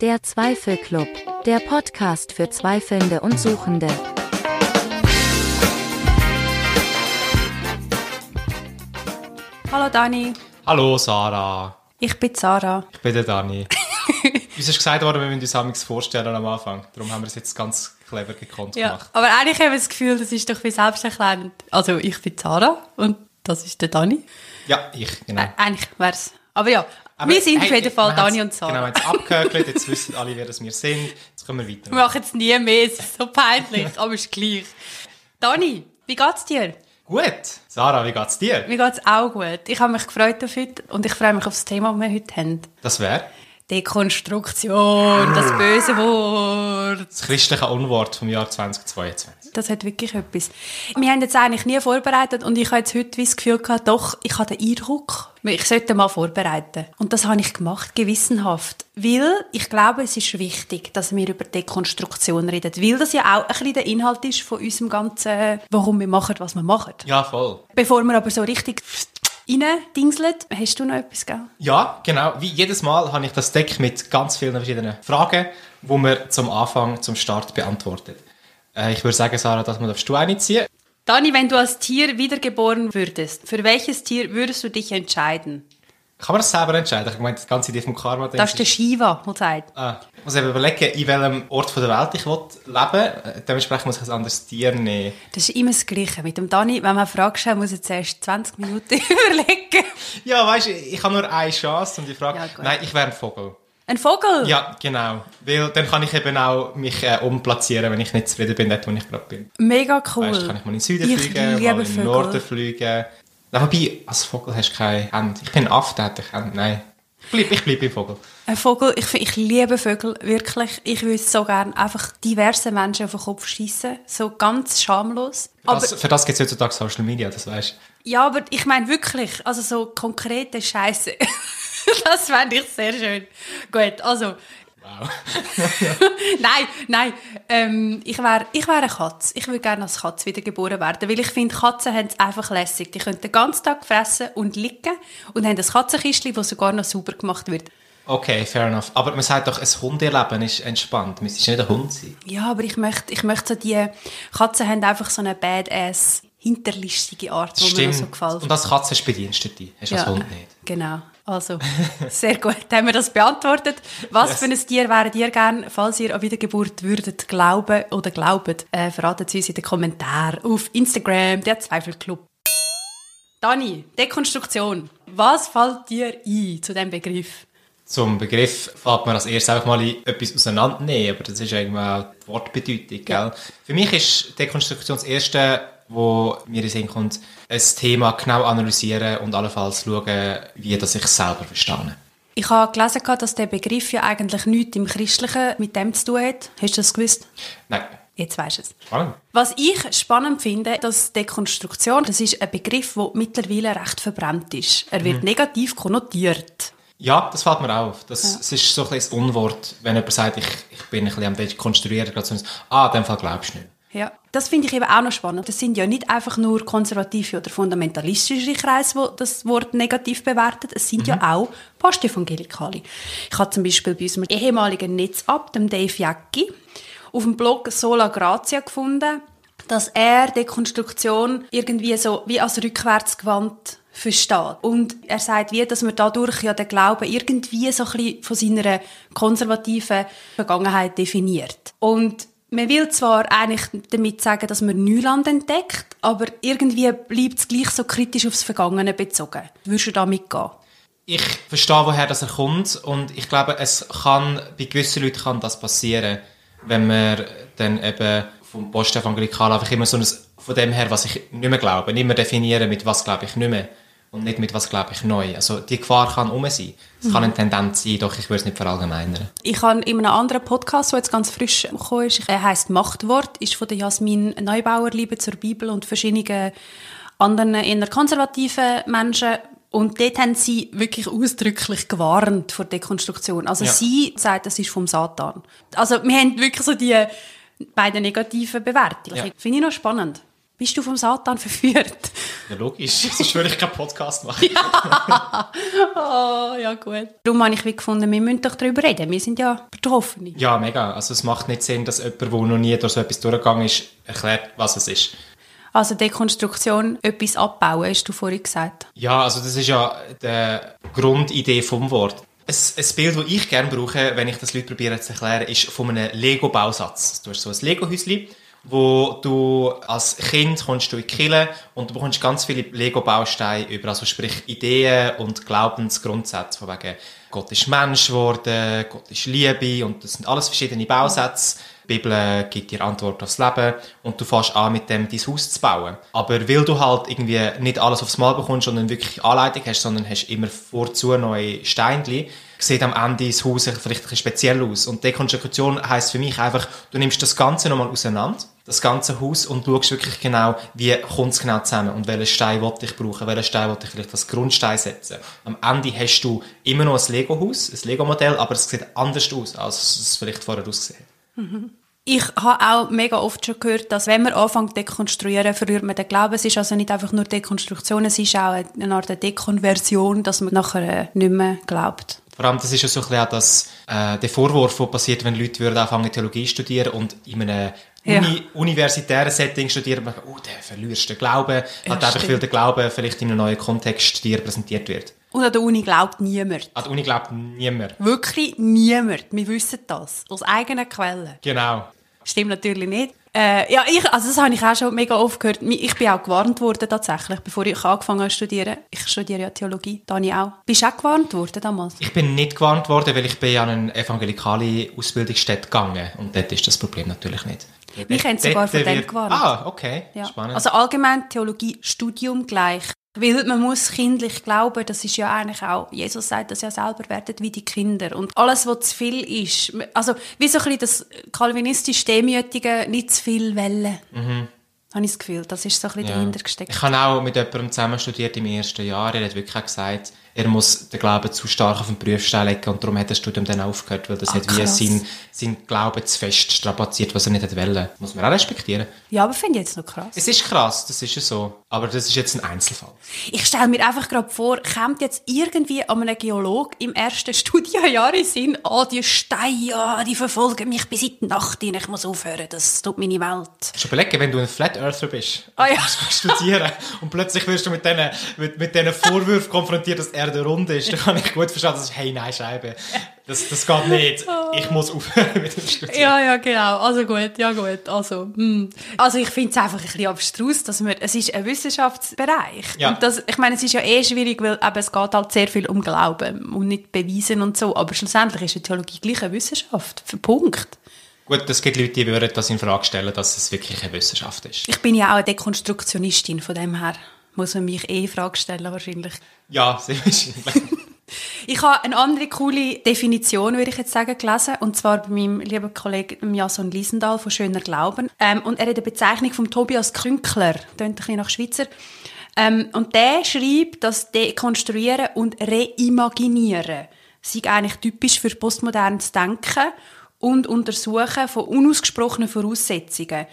Der Zweifelclub, der Podcast für Zweifelnde und Suchende. Hallo Dani, Hallo Sarah, ich bin Sarah. ich bin der Dani. uns ist gesagt worden, wir müssen uns amigs vorstellen am Anfang. Darum haben wir es jetzt ganz clever gekonnt Ja, gemacht. aber eigentlich habe ich das Gefühl, das ist doch wie selbsterklärend. Also ich bin Sarah und das ist der Dani. Ja, ich, genau. Ä eigentlich wäre es. Aber ja, Aber wir sind hey, auf jeden Fall Dani und Sarah. Genau, wir haben es abgehökelt, jetzt wissen alle, wer das wir sind. Jetzt können wir weiter. wir machen es nie mehr, es ist so peinlich, aber es ist gleich. Dani, wie geht's dir? Gut. Sarah, wie geht's dir? Mir geht's auch gut. Ich habe mich gefreut auf heute und ich freue mich auf das Thema, das wir heute haben. Das wäre Dekonstruktion, das böse Wort. das christliche Unwort vom Jahr 2022. Das hat wirklich etwas. Wir haben jetzt eigentlich nie vorbereitet und ich habe jetzt heute das Gefühl gehabt, doch, ich habe den Eindruck, ich sollte mal vorbereiten. Und das habe ich gemacht, gewissenhaft. Weil ich glaube, es ist wichtig, dass wir über Dekonstruktion reden. Weil das ja auch ein bisschen der Inhalt ist von unserem ganzen, warum wir machen, was wir machen. Ja, voll. Bevor wir aber so richtig reindingseln, hast du noch etwas, gell? Ja, genau. Wie jedes Mal habe ich das Deck mit ganz vielen verschiedenen Fragen, wo wir zum Anfang, zum Start beantwortet. Äh, ich würde sagen, Sarah, dass wir darfst du eine ziehen. Dani, wenn du als Tier wiedergeboren würdest, für welches Tier würdest du dich entscheiden? Kann man das selber entscheiden? Ich meine, die ganze Idee vom Karma. Das ist der Shiva, der sagt. Ah, ich muss eben überlegen, in welchem Ort der Welt ich leben Äh, Dementsprechend muss ich ein anderes Tier nehmen. Das ist immer das Gleiche. Mit dem Dani, wenn man eine Frage stellt, muss er zuerst 20 Minuten überlegen. Ja, weißt du, ich habe nur eine Chance und ich frage, Ja, nein, ich wäre ein Vogel. Ein Vogel? Ja, genau. Weil dann kann ich eben auch mich äh, umplatzieren, wenn ich nicht zufrieden bin, dort, wo ich gerade bin. Mega cool. Weißt kann ich mal in den Süden Ich fliegen, mal in den. Norden fliegen. Nein, wobei, als Vogel hast du keine Hände. Ich bin Affe, hat keine Hände. Nein. Ich bleibe ich bleib beim Vogel. Ein Vogel, ich, ich liebe Vögel, wirklich. Ich würde so gerne einfach diverse Menschen auf den Kopf schießen, So ganz schamlos. Aber, Das, für das gibt es heutzutage Social Media, das weißt du. ja, aber ich meine wirklich, also so konkrete Scheiße. das fände ich sehr schön. Gut, also, Wow. nein, nein. Ähm, ich wäre ich wär eine Katze. Ich würde gerne als Katze wiedergeboren werden, weil ich finde, Katzen haben es einfach lässig. Die können den ganzen Tag fressen und liegen und haben ein Katzenkistchen, das sogar noch sauber gemacht wird. Okay, fair enough. Aber man sagt doch, ein Hundeerleben ist entspannt. Man ist nicht ein Hund sein. Ja, aber ich möchte, ich möchte so die Katzen haben einfach so eine badass hinterlistige Art, die mir so gefällt. Und als Katze hast du Bedienstete. Hast du als Hund nicht. Genau. Also, sehr gut. Haben wir das beantwortet. Was Yes. für ein Tier wäret ihr gern, falls ihr an Wiedergeburt würdet glauben oder glauben? Äh, verratet es uns in den Kommentaren auf Instagram, der Zweifelclub. Dani, Dekonstruktion. Was fällt dir ein zu diesem Begriff? Zum Begriff fällt man als erstes einfach mal in etwas auseinandernehmen, aber das ist irgendwie die Wortbedeutung. Gell? Für mich ist Dekonstruktion das Erste, wo mir in Sinn kommt, ein Thema genau analysieren und allenfalls schauen, wie das ich selber verstehe. Ich habe gelesen, dass der Begriff ja eigentlich nichts im Christlichen mit dem zu tun hat. Hast du das gewusst? Nein, Jetzt weisst du es. spannend. Was ich spannend finde, dass Dekonstruktion, das ist ein Begriff, der mittlerweile recht verbrannt ist. Er wird negativ konnotiert. Ja, das fällt mir auf. Das, Es ist so ein bisschen ein Unwort, wenn jemand sagt, ich, ich bin ein bisschen am Dekonstruieren, gerade so, ah, in dem Fall glaubst du nicht. Ja. Das finde ich eben auch noch spannend. Das sind ja nicht einfach nur konservative oder fundamentalistische Kreise, die das Wort negativ bewerten. Es sind ja auch Postevangelikale. Ich habe zum Beispiel bei unserem ehemaligen Netzab, dem Dave Jacki, auf dem Blog Sola Grazia gefunden, dass er Dekonstruktion irgendwie so wie als rückwärtsgewandt versteht. Und er sagt wie, dass man dadurch ja den Glauben irgendwie so ein bisschen von seiner konservativen Vergangenheit definiert. Und man will zwar eigentlich damit sagen, dass man Neuland entdeckt, aber irgendwie bleibt es gleich so kritisch aufs Vergangene bezogen. Würdest du da mitgehen? Ich verstehe, woher das kommt und ich glaube, es kann, bei gewissen Leuten kann das passieren, wenn man dann eben vom Postevangelikal einfach immer so ein, von dem her, was ich nicht mehr glaube, nicht mehr definieren, mit was glaube ich nicht mehr und nicht mit was glaube ich neu. Also die Gefahr kann um sein. Es kann eine Tendenz sein, doch ich würde es nicht verallgemeinern. Ich habe in einem anderen Podcast, der jetzt ganz frisch gekommen ist, er heisst Machtwort, ist von der Jasmin Neubauer, Liebe zur Bibel und verschiedenen anderen eher konservativen Menschen. Und dort haben sie wirklich ausdrücklich gewarnt vor Dekonstruktion. Also Ja. sie sagt, das ist vom Satan. Also wir haben wirklich so die beiden negativen Bewertungen. Ja. Finde ich noch spannend. Bist du vom Satan verführt? Ja, logisch. Sonst würde ich keinen Podcast machen. Oh, ja gut. Darum habe ich wie gefunden, wir müssen doch darüber reden. Wir sind ja Betroffene. Ja, mega. Also es macht nicht Sinn, dass jemand, der noch nie durch so etwas durchgegangen ist, erklärt, was es ist. Also Dekonstruktion, etwas abbauen, hast du vorhin gesagt. Ja, also das ist ja die Grundidee vom Wort. Ein, ein Bild, das ich gerne brauche, wenn ich das Leuten probiere zu erklären, ist von einem Lego-Bausatz. Du hast so ein Lego-Häuschen, wo du als Kind kommst du in die Kirche und du bekommst ganz viele Lego-Bausteine über, also sprich Ideen und Glaubensgrundsätze, von wegen Gott ist Mensch geworden, Gott ist Liebe und das sind alles verschiedene Bausätze. Bibel gibt dir Antwort aufs Leben und du fährst an, mit dem dein Haus zu bauen. Aber weil du halt irgendwie nicht alles aufs Mal bekommst, sondern wirklich Anleitung hast, sondern hast immer vorzu neue Steinchen, sieht am Ende das Haus vielleicht ein bisschen speziell aus. Und Dekonstruktion heisst für mich einfach, du nimmst das Ganze nochmal auseinander, das ganze Haus, und schaust wirklich genau, wie kommt es genau zusammen und welchen Stein will ich brauchen, welchen Stein will ich vielleicht als Grundstein setzen. Am Ende hast du immer noch ein Lego-Haus, ein Lego-Modell, aber es sieht anders aus, als es vielleicht vorher ausgesehen hat. Ich habe auch mega oft schon gehört, dass wenn man anfängt zu dekonstruieren, verliert man den Glauben. Es ist also nicht einfach nur Dekonstruktion, es ist auch eine Art Dekonversion, dass man nachher äh, nicht mehr glaubt. Vor allem, das ist ja so ein bisschen auch das, äh, der Vorwurf, der passiert, wenn Leute würden anfangen Theologie studieren und in einem Ja. Uni universitären Setting studieren, man oh, der verlierst den Glauben, Ja, halt einfach, weil der Glaube vielleicht in einem neuen Kontext dir präsentiert wird. Und an der Uni glaubt niemand. An der Uni glaubt niemand. Wirklich niemand. Wir wissen das. Aus eigenen Quellen. Genau. Stimmt natürlich nicht. Äh, ja, ich, also das habe ich auch schon mega oft gehört. Ich bin auch gewarnt worden tatsächlich, bevor ich angefangen habe zu studieren. Ich studiere ja Theologie, Dani auch. Bist du auch gewarnt worden damals? Ich bin nicht gewarnt worden, weil ich bin an eine evangelikale Ausbildungsstätte gegangen und dort ist das Problem natürlich nicht. Mich haben sogar von dem gewarnt. Ah, okay. Ja. Spannend. Also allgemein Theologie, Studium gleich. Weil man muss kindlich glauben, das ist ja eigentlich auch, Jesus sagt das ja selber, werdet wie die Kinder. Und alles, was zu viel ist, also wie so ein bisschen das kalvinistisch Demütige, nicht zu viel Wellen. Mhm. Habe ich das Gefühl, das ist so ein bisschen Ja. dahinter gesteckt. Ich habe auch mit jemandem zusammen studiert im ersten Jahr. Er hat wirklich auch gesagt, er muss den Glauben zu stark auf den Prüfstein legen und darum hat das Studium dann aufgehört, weil das Ah, hat wie sein, sein Glauben zu fest strapaziert, was er nicht hat wollen. Muss man auch respektieren. Ja, aber finde ich jetzt noch krass. Es ist krass, das ist ja so. Aber das ist jetzt ein Einzelfall. Ich stelle mir einfach gerade vor, kommt jetzt irgendwie an einem Geolog im ersten Studienjahr in Sinn, ah, die Steine, die verfolgen mich bis in die Nacht hin, ich muss aufhören, das tut meine Welt. Schon überlegen, wenn du ein Flat Earther bist, Ah, ja. studieren und plötzlich wirst du mit diesen mit, mit Vorwürfen konfrontiert, dass er der Rund ist, dann kann ich gut verstehen, dass hey, nein, Scheibe, das, das geht nicht. Ich muss aufhören mit dem Studieren. Ja, ja, genau. Also gut, ja gut. Also, hm. also ich finde es einfach ein bisschen abstrus, dass wir, es ist ein Wissenschaftsbereich. Ja. Und das, ich meine, es ist ja eh schwierig, weil eben, es geht halt sehr viel um Glauben und nicht beweisen und so. Aber schlussendlich ist die Theologie gleich eine Wissenschaft. Für Punkt. Gut, es gibt Leute, die würden das in Frage stellen, dass es wirklich eine Wissenschaft ist. Ich bin ja auch eine Dekonstruktionistin, von dem her muss man mich eh in Frage stellen wahrscheinlich. Ja, sehr wahrscheinlich. Ich habe eine andere coole Definition, würde ich jetzt sagen, gelesen. Und zwar bei meinem lieben Kollegen Jason Liesendahl von Schöner Glauben. Ähm, und er hat eine Bezeichnung von Tobias Krünkler. Klingt ein bisschen nach Schweizer. Ähm, und der schreibt, dass Dekonstruieren und Reimaginieren sei eigentlich typisch für postmodernes Denken und Untersuchen von unausgesprochenen Voraussetzungen.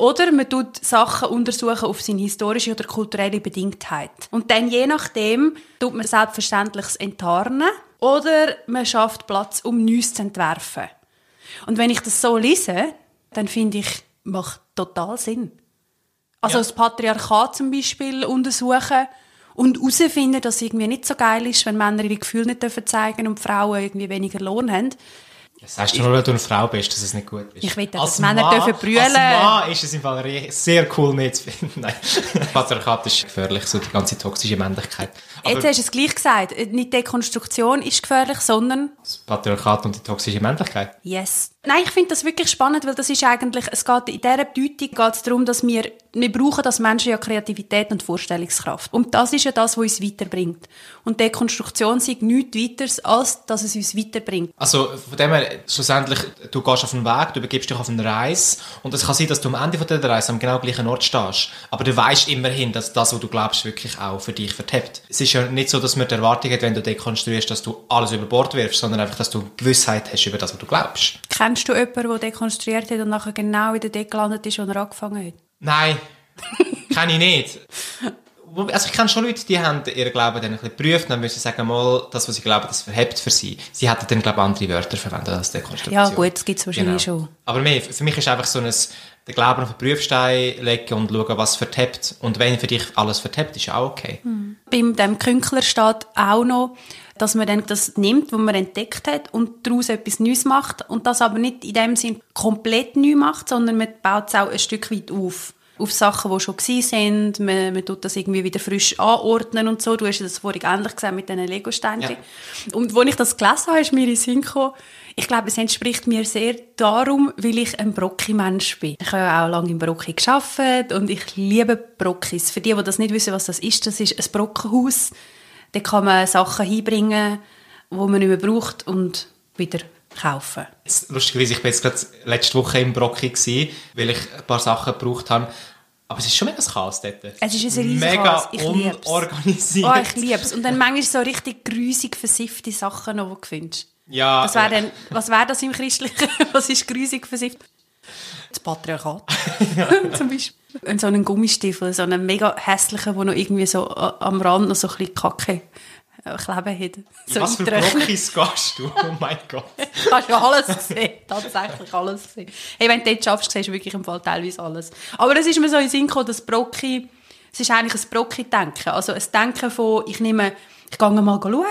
Oder man tut Sachen untersuchen auf seine historische oder kulturelle Bedingtheit. Und dann je nachdem tut man selbstverständlich das Enttarnen oder man schafft Platz, um Neues zu entwerfen. Und wenn ich das so lese, dann finde ich, macht total Sinn. Also Ja. das Patriarchat zum Beispiel untersuchen und herausfinden, dass es irgendwie nicht so geil ist, wenn Männer ihre Gefühle nicht dürfen zeigen und Frauen irgendwie weniger Lohn haben. Das heißt nur, weil du eine Frau bist, dass es nicht gut ist. Ich will, dass Als Männer Mann- dürfen brüllen. Als Mann ist es im Fall sehr cool mitzufinden. Nein, Patriarchat ist gefährlich, so die ganze toxische Männlichkeit. Aber Jetzt hast du es gleich gesagt. Nicht Dekonstruktion ist gefährlich, sondern das Patriarchat und die toxische Männlichkeit. Yes. Nein, ich finde das wirklich spannend, weil das ist eigentlich, es geht in dieser Bedeutung geht es darum, dass wir, wir brauchen als Menschen ja Kreativität und Vorstellungskraft. Und das ist ja das, was uns weiterbringt. Und Dekonstruktion sagt nichts weiteres, als dass es uns weiterbringt. Also von dem her, schlussendlich, du gehst auf einen Weg, du begibst dich auf eine Reise und es kann sein, dass du am Ende von dieser Reise am genau gleichen Ort stehst. Aber du weißt immerhin, dass das, was du glaubst, wirklich auch für dich vertippt. Es ist ja nicht so, dass man die Erwartung hat, wenn du dekonstruierst, dass du alles über Bord wirfst, sondern einfach, dass du Gewissheit hast über das, was du glaubst. Kennst du jemanden, der dekonstruiert hat und nachher genau wieder dort gelandet ist, wo er angefangen hat? Nein, kenne ich nicht. also ich kenne schon Leute, die haben ihren Glauben dann ein bisschen geprüft und dann müssen sie sagen, mal, das, was sie glauben, das verhebt für sie. Sie hätten dann, glaube ich, andere Wörter verwendet als Dekonstruktion. Ja, gut, das gibt's wahrscheinlich Genau. schon. Aber mehr, für mich ist einfach so ein, den Glauben auf den Prüfstein legen und schauen, was verhebt. Und wenn für dich alles verhebt, ist ja auch okay. Beim dem Künkler steht auch noch, dass man dann das nimmt, was man entdeckt hat und daraus etwas Neues macht und das aber nicht in dem Sinn komplett neu macht, sondern man baut es auch ein Stück weit auf. Auf Sachen, die schon gewesen sind, man, man tut das irgendwie wieder frisch anordnen und so. Du hast ja das vorhin ähnlich gesehen mit diesen Lego-Steinchen. Und als ich das gelesen habe, ist mir in Sinn gekommen, ich glaube, es entspricht mir sehr darum, weil ich ein Brocki-Mensch bin. Ich habe ja auch lange im Brocki gearbeitet und ich liebe Brockis. Für die, die das nicht wissen, was das ist, das ist ein Brockenhaus. Da kann man Sachen hinbringen, die man nicht mehr braucht und wieder kaufen. Lustigerweise, ich war jetzt gerade letzte Woche im Brocki, gewesen, weil ich ein paar Sachen gebraucht habe. Aber es ist schon mega ein Chaos dort. Es ist ein riesiges Mega Chaos. Ich lieb's. unorganisiert. Oh, ich liebe es. Und dann manchmal so richtig grusig versiffte Sachen noch, die du findest. Ja, Das wär äh, dann, was wäre das im Christlichen? Was ist grusig versifft? Das Patriarchat. Zum Beispiel. Und so einen Gummistiefel, so einen mega hässlichen, der noch irgendwie so a- am Rand noch so ein bisschen Kacke äh, kleben hat. So was für. Brockis gehst du? Oh mein Gott. Hast du alles gesehen? Tatsächlich alles gesehen. Hey, wenn du dort schaffst, siehst du wirklich im Fall teilweise alles. Aber es ist mir so in den Sinn gekommen, dass Brocki, es ist eigentlich ein Brocki-Denken. Also ein Denken von, ich nehme, ich gehe mal schauen,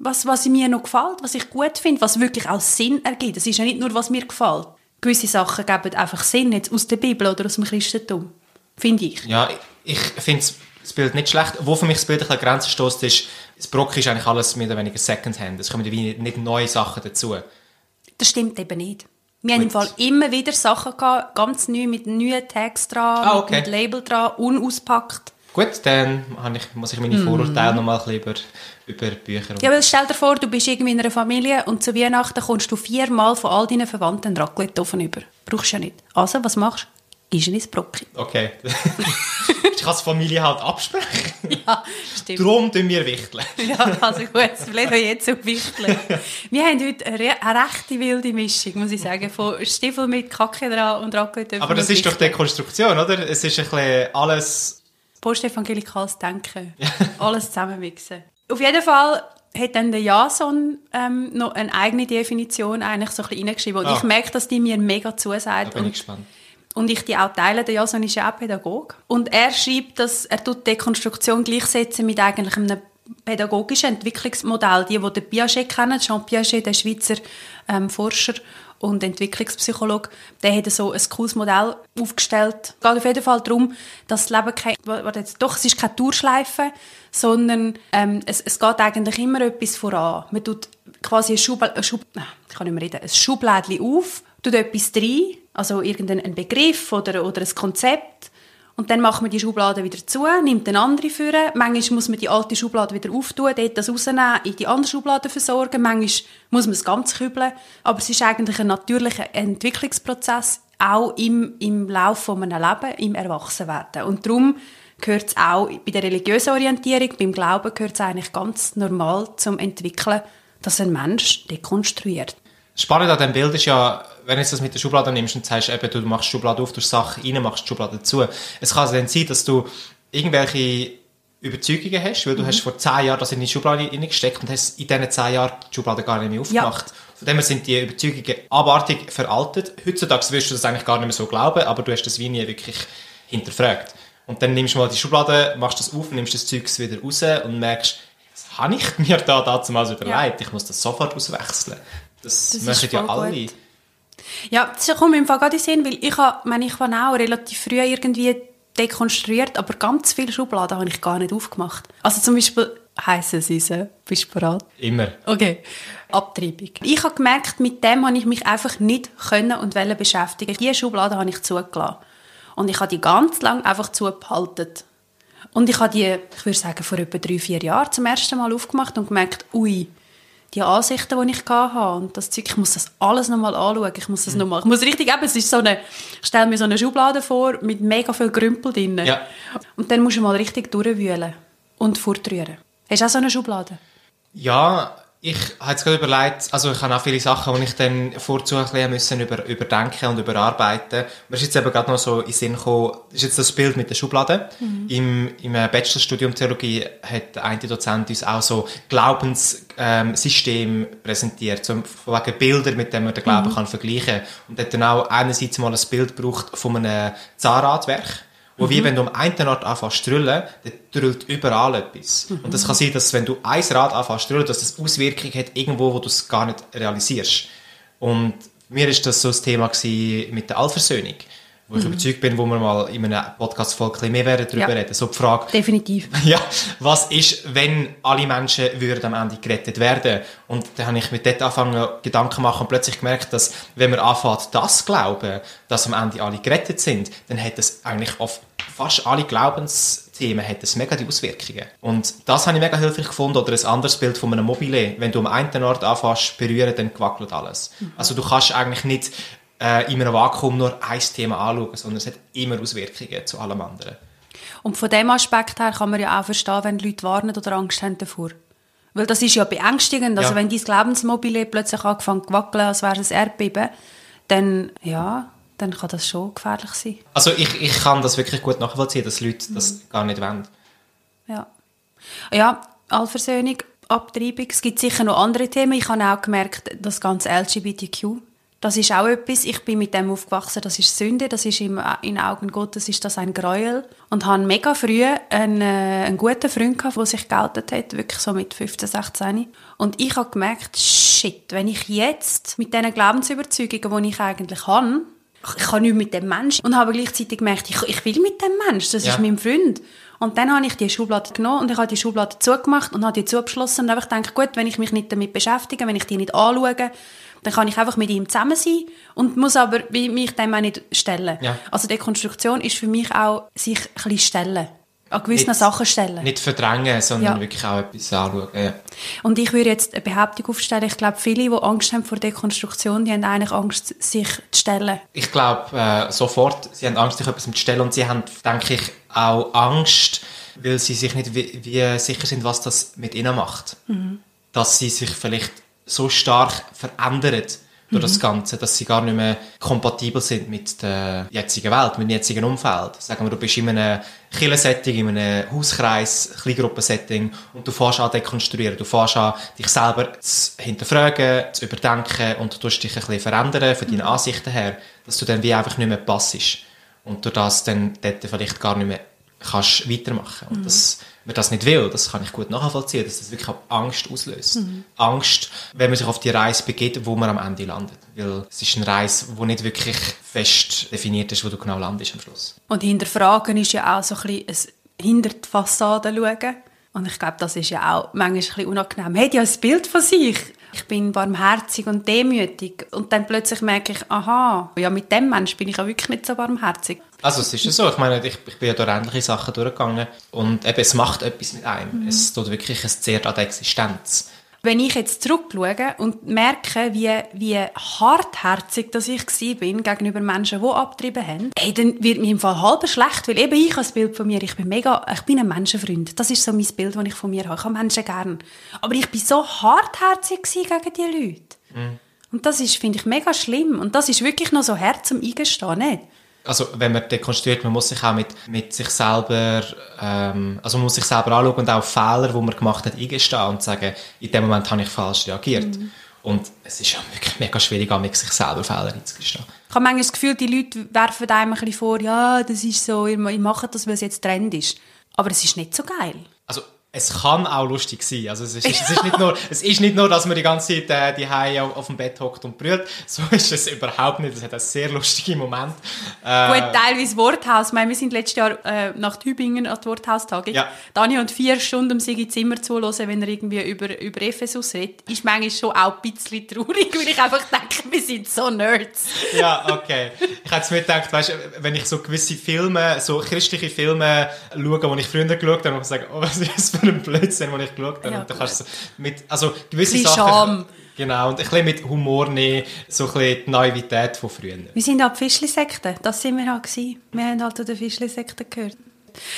was, was mir noch gefällt, was ich gut finde, was wirklich auch Sinn ergibt. Es ist ja nicht nur, was mir gefällt. Gewisse Sachen geben einfach Sinn, jetzt aus der Bibel oder aus dem Christentum. Finde ich. Ja, ich finde das Bild nicht schlecht. Wo für mich das Bild ein bisschen Grenzen stößt, ist, das Brocki ist eigentlich alles mehr oder weniger Secondhand. Es kommen nicht neue Sachen dazu. Das stimmt eben nicht. Wir haben im. Fall immer wieder Sachen gehabt, ganz neu, mit neuen Tags dran, Ah, mit, okay. mit Label dran, unauspackt. Gut, dann ich, muss ich meine Vorurteile noch mal ein bisschen über, über Bücher. Ja, aber stell dir vor, du bist irgendwie in einer Familie und zu Weihnachten kommst du viermal von all deinen Verwandten einen Raclette-Ofen über. Brauchst du ja nicht. Also, was machst du? Gehst du ins Brocki. Okay. ich kann die Familie halt absprechen. Ja, stimmt. Darum tun wir wichteln. Ja, also gut, es bleibt jetzt auf Wichteln. Wir haben heute eine, re- eine rechte wilde Mischung, muss ich sagen, von Stiefel mit Kacke dran und Raclette. Aber das ist doch Dekonstruktion, oder? Es ist ein bisschen alles... postevangelikales Denken. Alles zusammenmixen. Auf jeden Fall hat dann der Jason ähm, noch eine eigene Definition eigentlich so ein bisschen reingeschrieben. Und Ah. ich merke, dass die mir mega Da zusagt. bin ich Und, gespannt. und ich die auch teile. Der Jason ist ja auch Pädagoge. Und er schreibt, dass er tut Dekonstruktion gleichsetzen mit eigentlich einem pädagogischen Entwicklungsmodell. Die, die den Piaget kennen, Jean Piaget, der Schweizer ähm, Forscher und Entwicklungspsychologe, der hat so ein cooles Modell aufgestellt. Es geht auf jeden Fall darum, dass das Leben kein, warte jetzt, doch, es ist keine Tourschleife, sondern ähm, es, es geht eigentlich immer etwas voran. Man tut quasi ein, Schub, ein, Schub, ich kann nicht mehr reden, ein Schublädchen auf, tut etwas rein, also irgendeinen Begriff oder, oder ein Konzept und dann macht man die Schublade wieder zu, nimmt eine andere führen. Manchmal muss man die alte Schublade wieder auftun, dort das rausnehmen, in die andere Schublade versorgen. Manchmal muss man es ganz kübeln. Aber es ist eigentlich ein natürlicher Entwicklungsprozess, auch im, im Laufe von einem Leben, im Erwachsenwerden. Und darum gehört es auch bei der religiösen Orientierung, beim Glauben gehört es eigentlich ganz normal zum Entwickeln, dass ein Mensch dekonstruiert. Spannend an diesem Bild ist ja, wenn du das mit der Schublade nimmst und sagst, eben, du machst die Schublade auf, du Sachen rein, machst die Schublade zu. Es kann also dann sein, dass du irgendwelche Überzeugungen hast, weil du hast vor zehn Jahren das in die Schublade reingesteckt und hast in diesen zehn Jahren die Schublade gar nicht mehr aufgemacht. Von dem her sind die Überzeugungen abartig veraltet. Heutzutage wirst du das eigentlich gar nicht mehr so glauben, aber du hast das wie nie wirklich hinterfragt. Und dann nimmst du mal die Schublade, machst das auf, nimmst das Zeugs wieder raus und merkst, was habe ich mir da damals überlegt? Ich muss das sofort auswechseln. Das, Das machen ist ja alle. gut. Ja, das kommt mir im Fall gerade in Sinn, weil ich habe, meine, ich war auch relativ früh irgendwie dekonstruiert, aber ganz viele Schubladen habe ich gar nicht aufgemacht. Also zum Beispiel heiße Süße. Bist du bereit? Immer. Okay. Abtreibung. Ich habe gemerkt, mit dem habe ich mich einfach nicht können und wollen beschäftigen. Diese Schublade habe ich zugelassen. Und ich habe die ganz lange einfach zugehalten. Und ich habe die, ich würde sagen, vor etwa drei, vier Jahren zum ersten Mal aufgemacht und gemerkt, ui, die Ansichten, die ich hatte und das Zeug, ich muss das alles nochmal anschauen, ich muss das Mhm. nochmal, ich muss richtig eben, es ist so eine, ich stelle mir so eine Schublade vor mit mega viel Grümpel drin. Ja. Und dann musst du mal richtig durchwühlen und fortrühren. Hast du auch so eine Schublade? Ja, ich habe jetzt gerade überlegt, also ich habe auch viele Sachen, die ich dann vorzu ein bisschen müssen über, überdenken und überarbeiten. Mir ist jetzt eben gerade noch so in den Sinn gekommen, ist jetzt das Bild mit der Schublade. Mhm. Im, Im Bachelorstudium Theologie hat eine Dozent uns auch so Glaubenssystem ähm, präsentiert, so wegen Bilder, mit denen man den Glauben mhm. kann vergleichen kann. Und hat dann auch einerseits mal ein Bild gebraucht von einem Zahnradwerk wo mhm. wie wenn du am einen Ort anfängst zu drüllen, dann drüllt überall etwas. Mhm. Und das kann sein, dass wenn du ein Rad anfängst zu drüllen, dass das Auswirkungen hat irgendwo, wo du es gar nicht realisierst. Und mir ist das so das Thema mit der Allversöhnung wo ich mhm. überzeugt bin, wo wir mal in einem Podcast-Folge mehr werden darüber ja. reden. So die Frage. Definitiv. Ja, was ist, wenn alle Menschen würden am Ende gerettet werden? Und dann habe ich mit dort angefangen, Gedanken machen und plötzlich gemerkt, dass, wenn man anfängt, das glauben, dass am Ende alle gerettet sind, dann hat das eigentlich auf fast alle Glaubensthemen hat das mega die Auswirkungen. Und das habe ich mega hilfreich gefunden. Oder ein anderes Bild von einem Mobile. Wenn du am einen Ort anfängst berühren, dann gewackelt alles. Mhm. Also du kannst eigentlich nicht äh, in einem Vakuum nur ein Thema anschauen, sondern es hat immer Auswirkungen zu allem anderen. Und von dem Aspekt her kann man ja auch verstehen, wenn Leute warnen oder Angst haben davor. Weil das ist ja beängstigend. Also ja. wenn dein Glaubensmobile plötzlich angefangen zu wackeln, als wäre es ein Erdbeben, dann, ja, dann kann das schon gefährlich sein. Also ich, ich kann das wirklich gut nachvollziehen, dass Leute das mhm. gar nicht wollen. Ja. Ja, Allversöhnung, Abtreibung. Es gibt sicher noch andere Themen. Ich habe auch gemerkt, das ganze LGBTQ das ist auch etwas, ich bin mit dem aufgewachsen, das ist Sünde, das ist im, in Augen Gottes ist das ein Gräuel. Und habe mega früh einen, äh, einen guten Freund gehabt, der sich geoutet hat, wirklich so mit 15, 16. Und ich habe gemerkt, shit, wenn ich jetzt mit diesen Glaubensüberzeugungen, die ich eigentlich habe, ich kann nicht mit dem Menschen und habe gleichzeitig gemerkt, ich, ich will mit dem Menschen, das ja. ist mein Freund. Und dann habe ich die Schublade genommen und ich habe die Schublade zugemacht und habe die zugeschlossen und einfach gedacht, gut, wenn ich mich nicht damit beschäftige, wenn ich die nicht anschaue, dann kann ich einfach mit ihm zusammen sein und muss aber mich dem auch nicht stellen. Ja. Also Dekonstruktion ist für mich auch sich ein bisschen stellen. An gewissen nicht, Sachen stellen. Nicht verdrängen, sondern ja. wirklich auch etwas anschauen. Ja. Und ich würde jetzt eine Behauptung aufstellen, ich glaube, viele, die Angst haben vor Dekonstruktion, die haben eigentlich Angst, sich zu stellen. Ich glaube, äh, sofort, sie haben Angst, sich etwas zu stellen und sie haben, denke ich, auch Angst, weil sie sich nicht wie, wie sicher sind, was das mit ihnen macht. Mhm. Dass sie sich vielleicht so stark verändert durch mhm. das Ganze, dass sie gar nicht mehr kompatibel sind mit der jetzigen Welt, mit dem jetzigen Umfeld. Sagen wir, du bist in einem Killensetting, in einem Hauskreis, Kleingruppensetting und du fährst an dekonstruieren, du fährst an dich selber zu hinterfragen, zu überdenken und du tust dich ein bisschen verändern von deinen mhm. Ansichten her, dass du dann wie einfach nicht mehr passest und du das dann dort vielleicht gar nicht mehr kannst weitermachen. Und mhm. das man das nicht will, das kann ich gut nachvollziehen, dass das wirklich Angst auslöst. Mhm. Angst, wenn man sich auf die Reise begeht, wo man am Ende landet. Weil es ist eine Reise, die nicht wirklich fest definiert ist, wo du genau landest am Schluss. Und hinterfragen ist ja auch so ein bisschen ein hinter die Fassade schauen. Und ich glaube, das ist ja auch manchmal ein bisschen unangenehm. Man hat ja ein Bild von sich. Ich bin barmherzig und demütig. Und dann plötzlich merke ich, aha, ja, mit dem Mensch bin ich ja wirklich nicht so barmherzig. Also es ist ja so, ich meine, ich, ich bin ja durch ähnliche Sachen durchgegangen und eben, es macht etwas mit einem. Mhm. Es tut wirklich, es zehrt an der Existenz. Wenn ich jetzt zurückschaue und merke, wie, wie hartherzig dass ich bin gegenüber Menschen, die abgetrieben haben, hey, dann wird mir im Fall halb schlecht, weil eben ich das Bild von mir, ich bin mega, ich bin ein Menschenfreund. Das ist so mein Bild, das ich von mir habe. Ich habe Menschen gern. Aber ich bin so hartherzig gegen diese Leute. Mhm. Und das ist, finde ich, mega schlimm. Und das ist wirklich noch so hart zum Eingestehen, nicht? Also wenn man dekonstruiert, man muss sich auch mit, mit sich selber, ähm, also man muss sich selber anschauen und auch Fehler, die man gemacht hat, eingestehen und sagen, in dem Moment habe ich falsch reagiert. Mhm. Und es ist ja wirklich mega schwierig, sich selber Fehler einzugestehen. Ich habe manchmal das Gefühl, die Leute werfen einem ein bisschen vor, ja, das ist so, ich mache das, weil es jetzt Trend ist. Aber es ist nicht so geil. Also es kann auch lustig sein. Also es ist, es ist, nicht, nur, es ist nicht nur, dass man die ganze Zeit äh, die Hause auf, auf, dem Bett hockt und brüllt. So ist es überhaupt nicht. Es hat einen sehr lustigen Moment. Äh, Gut, teilweise Worthaus. Ich meine, wir sind letztes Jahr äh, nach Tübingen an der Worthaustagung. Ja. Dani und vier Stunden um sich Zimmer zuhören, wenn er irgendwie über, über Ephesus redet, ist manchmal schon auch ein bisschen traurig, weil ich einfach denke, wir sind so Nerds. ja, okay. Ich hätte mir gedacht, weißt, wenn ich so gewisse Filme, so christliche Filme schaue, die ich früher geschaut habe, und sage, oh, was ist das für ein Blödsinn, den ich geschaut habe. Ja, und dann kannst du mit, also gewisse ein Sachen... Scham. Genau, und ein bisschen mit Humor nehmen, so ein bisschen die Naivität von früher. Wir sind halt Fischli-Sekte, das sind wir halt gewesen. Wir haben halt zu den Fischli-Sekten gehört.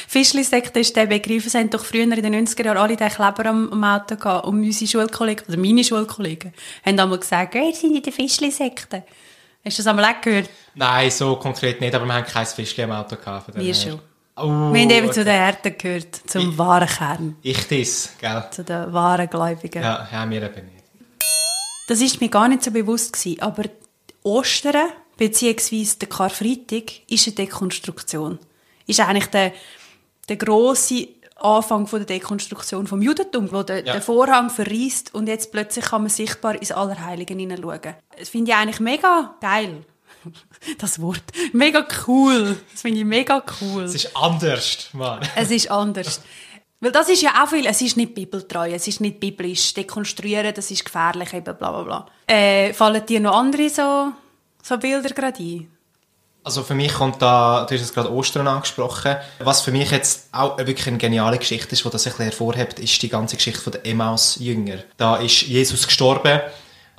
Fischli-Sekte ist der Begriff. Es haben doch früher in den 90er Jahren alle den Kleber am, am Auto gehabt. Und unsere Schulkollegen, oder meine Schulkollegen, haben einmal gesagt, hey, sind in der Fischli-Sekte. Hast du das einmal auch gehört? Nein, so konkret nicht, aber wir haben kein Fischchen am Auto gehabt. Wir schon. Oh, Wir haben eben okay. zu den Härten gehört, zum wahren Kern, Ich das, gell? zu den wahren Gläubigen. Ja, haben wir eben nicht. Das ist mir gar nicht so bewusst gewesen, aber Ostern beziehungsweise der Karfreitag ist eine Dekonstruktion. Ist eigentlich der, der grosse Anfang von der Dekonstruktion vom Judentum, wo der, Ja. der Vorhang verriest und jetzt plötzlich kann man sichtbar ins Allerheiligen hineinschauen. Das finde ich eigentlich mega geil. Das Wort. Mega cool. Das finde ich mega cool. Es ist anders, Mann. Es ist anders. Weil das ist ja auch viel, es ist nicht bibeltreu, es ist nicht biblisch. Dekonstruieren, das ist gefährlich, eben bla bla bla. Äh, fallen dir noch andere so, so Bilder gerade ein? Also für mich kommt da, du hast jetzt gerade Ostern angesprochen, was für mich jetzt auch wirklich eine geniale Geschichte ist, die das ein bisschen hervorhebt, ist die ganze Geschichte der Emmaus-Jünger. Da ist Jesus gestorben